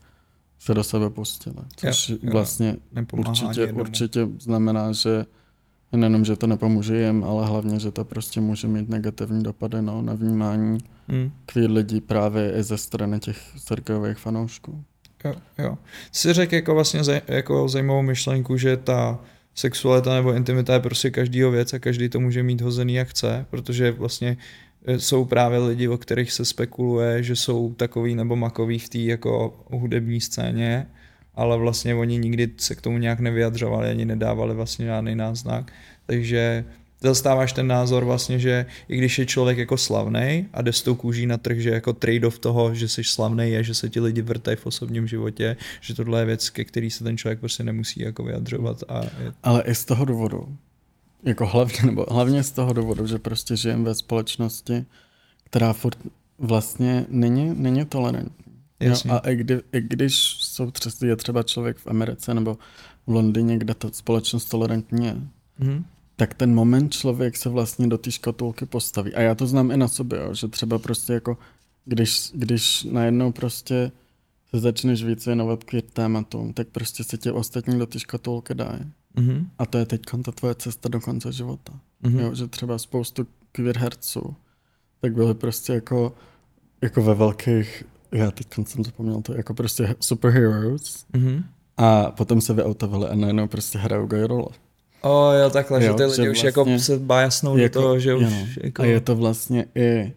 se do sebe pustili. Což Jo, jo. vlastně určitě, jednomu. určitě znamená, že nejenom, že to nepomůže jim, ale hlavně, že to prostě může mít negativní dopady no, na vnímání hmm. queer lidí právě i ze strany těch Sergejových fanoušků. Jo, jo. Jsi řekl jako vlastně zaj, jako zajímavou myšlenku, že ta sexualita nebo intimita je prostě každýho věc a každý to může mít hozený jak chce, protože vlastně e, jsou právě lidi, o kterých se spekuluje, že jsou takový nebo makový v té jako hudební scéně, ale vlastně oni nikdy se k tomu nějak nevyjadřovali, ani nedávali vlastně žádný náznak. Takže zastáváš ten názor vlastně, že i když je člověk jako slavný a jde s tou kůží na trh, že jako trade-off toho, že jsi slavný je, že se ti lidi vrtají v osobním životě, že tohle je věc, ke který se ten člověk prostě nemusí jako vyjadřovat. A je... Ale i z toho důvodu, jako hlavně, nebo hlavně z toho důvodu, že prostě žijeme ve společnosti, která furt vlastně není, není tolerantní. Jasně. Jo, a i, kdy, i když jsou třeba, je třeba člověk v Americe nebo v Londýně, kde ta společnost tolerantní je, mm-hmm tak ten moment člověk se vlastně do té škatulky postaví. A já to znám i na sobě, jo, že třeba prostě jako, když, když najednou prostě se začneš víc věnovat queer tématům, tak prostě se tě ostatní do té škatulky dají. Mm-hmm. A to je teď ta tvoje cesta do konce života. Mm-hmm. Jo, že třeba spoustu queer herců, tak byly prostě jako, jako ve velkých, já teď jsem zapomněl to, jako prostě superheroes. Mm-hmm. A potom se vyautovali a najednou prostě hrajou gay role. O jo, takhle, jo, že ty lidi že už jako vlastně, jako se bájasnou jako, do toho, že jo, už jako... A je to vlastně i...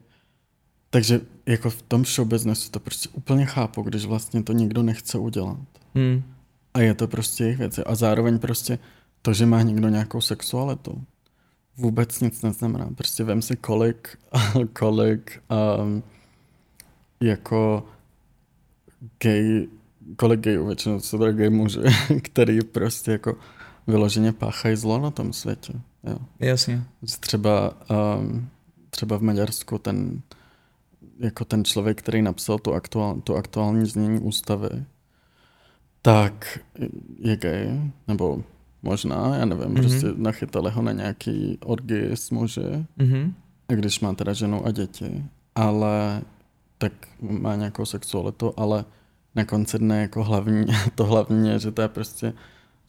Takže jako v tom show businessu to prostě úplně chápu, když vlastně to nikdo nechce udělat. Hmm. A je to prostě jejich věc. A zároveň prostě to, že má někdo nějakou sexualitu, vůbec nic neznamená. Prostě vem si kolik, (laughs) kolik um, jako gay, kolik gayů, většinou jsou to gay muži, (laughs) který prostě jako vyloženě páchají zlo na tom světě. Jo. Jasně. Třeba, um, třeba v Maďarsku ten, jako ten člověk, který napsal tu, aktuál, tu aktuální znění ústavy, tak je gay, nebo možná, já nevím, mm-hmm. prostě nachytali ho na nějaký orgy s muži, mm-hmm. a když má teda ženu a děti, ale tak má nějakou sexualitu, ale na konci dne jako hlavní, (laughs) to hlavní je, že to je prostě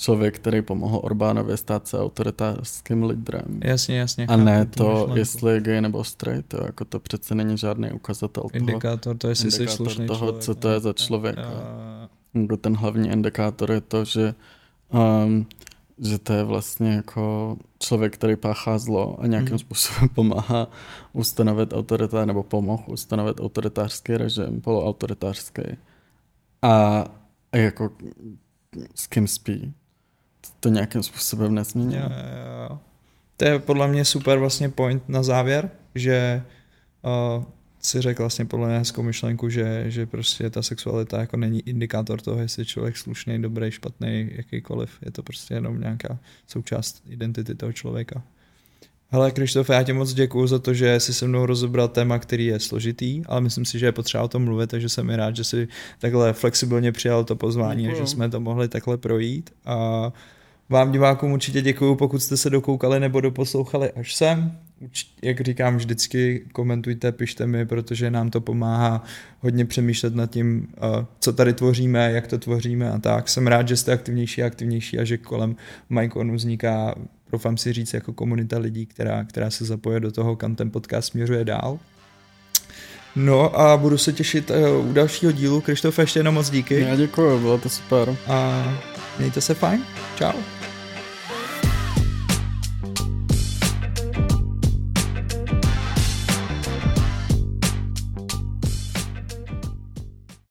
člověk, který pomohl Orbánově stát se autoritářským lídrem. Jasně, jasně. A ne to, myšlenku. jestli je gay nebo straight, to, jako to přece není žádný ukazatel toho. Indikátor, to jestli jsi slušný toho, člověk, co to je za člověka. A... Ten hlavní indikátor je to, že um, že to je vlastně jako člověk, který páchá zlo a nějakým hmm. způsobem (laughs) pomáhá ustanovit autoritár, nebo pomohl ustanovit autoritářský režim, poloautoritářský. A, a jako s kým spí to nějakým způsobem nezmění. To je podle mě super vlastně point na závěr, že uh, si řekl vlastně podle mě hezkou myšlenku, že, že prostě ta sexualita jako není indikátor toho, jestli je člověk slušný, dobrý, špatný, jakýkoliv. Je to prostě jenom nějaká součást identity toho člověka. Hele, Krištof, já ti moc děkuju za to, že jsi se mnou rozebral téma, který je složitý, ale myslím si, že je potřeba o tom mluvit, takže jsem i rád, že jsi takhle flexibilně přijal to pozvání děkuju. a že jsme to mohli takhle projít. A vám divákům určitě děkuju, pokud jste se dokoukali nebo doposlouchali až sem. Jak říkám vždycky, komentujte, pište mi, protože nám to pomáhá hodně přemýšlet nad tím, co tady tvoříme, jak to tvoříme a tak. Jsem rád, že jste aktivnější a aktivnější a že kolem Myconu vzniká doufám si říct, jako komunita lidí, která, která se zapoje do toho, kam ten podcast směřuje dál. No a budu se těšit uh, u dalšího dílu. Krištof, ještě jenom moc díky. Já děkuji, bylo to super. A mějte se fajn. Čau.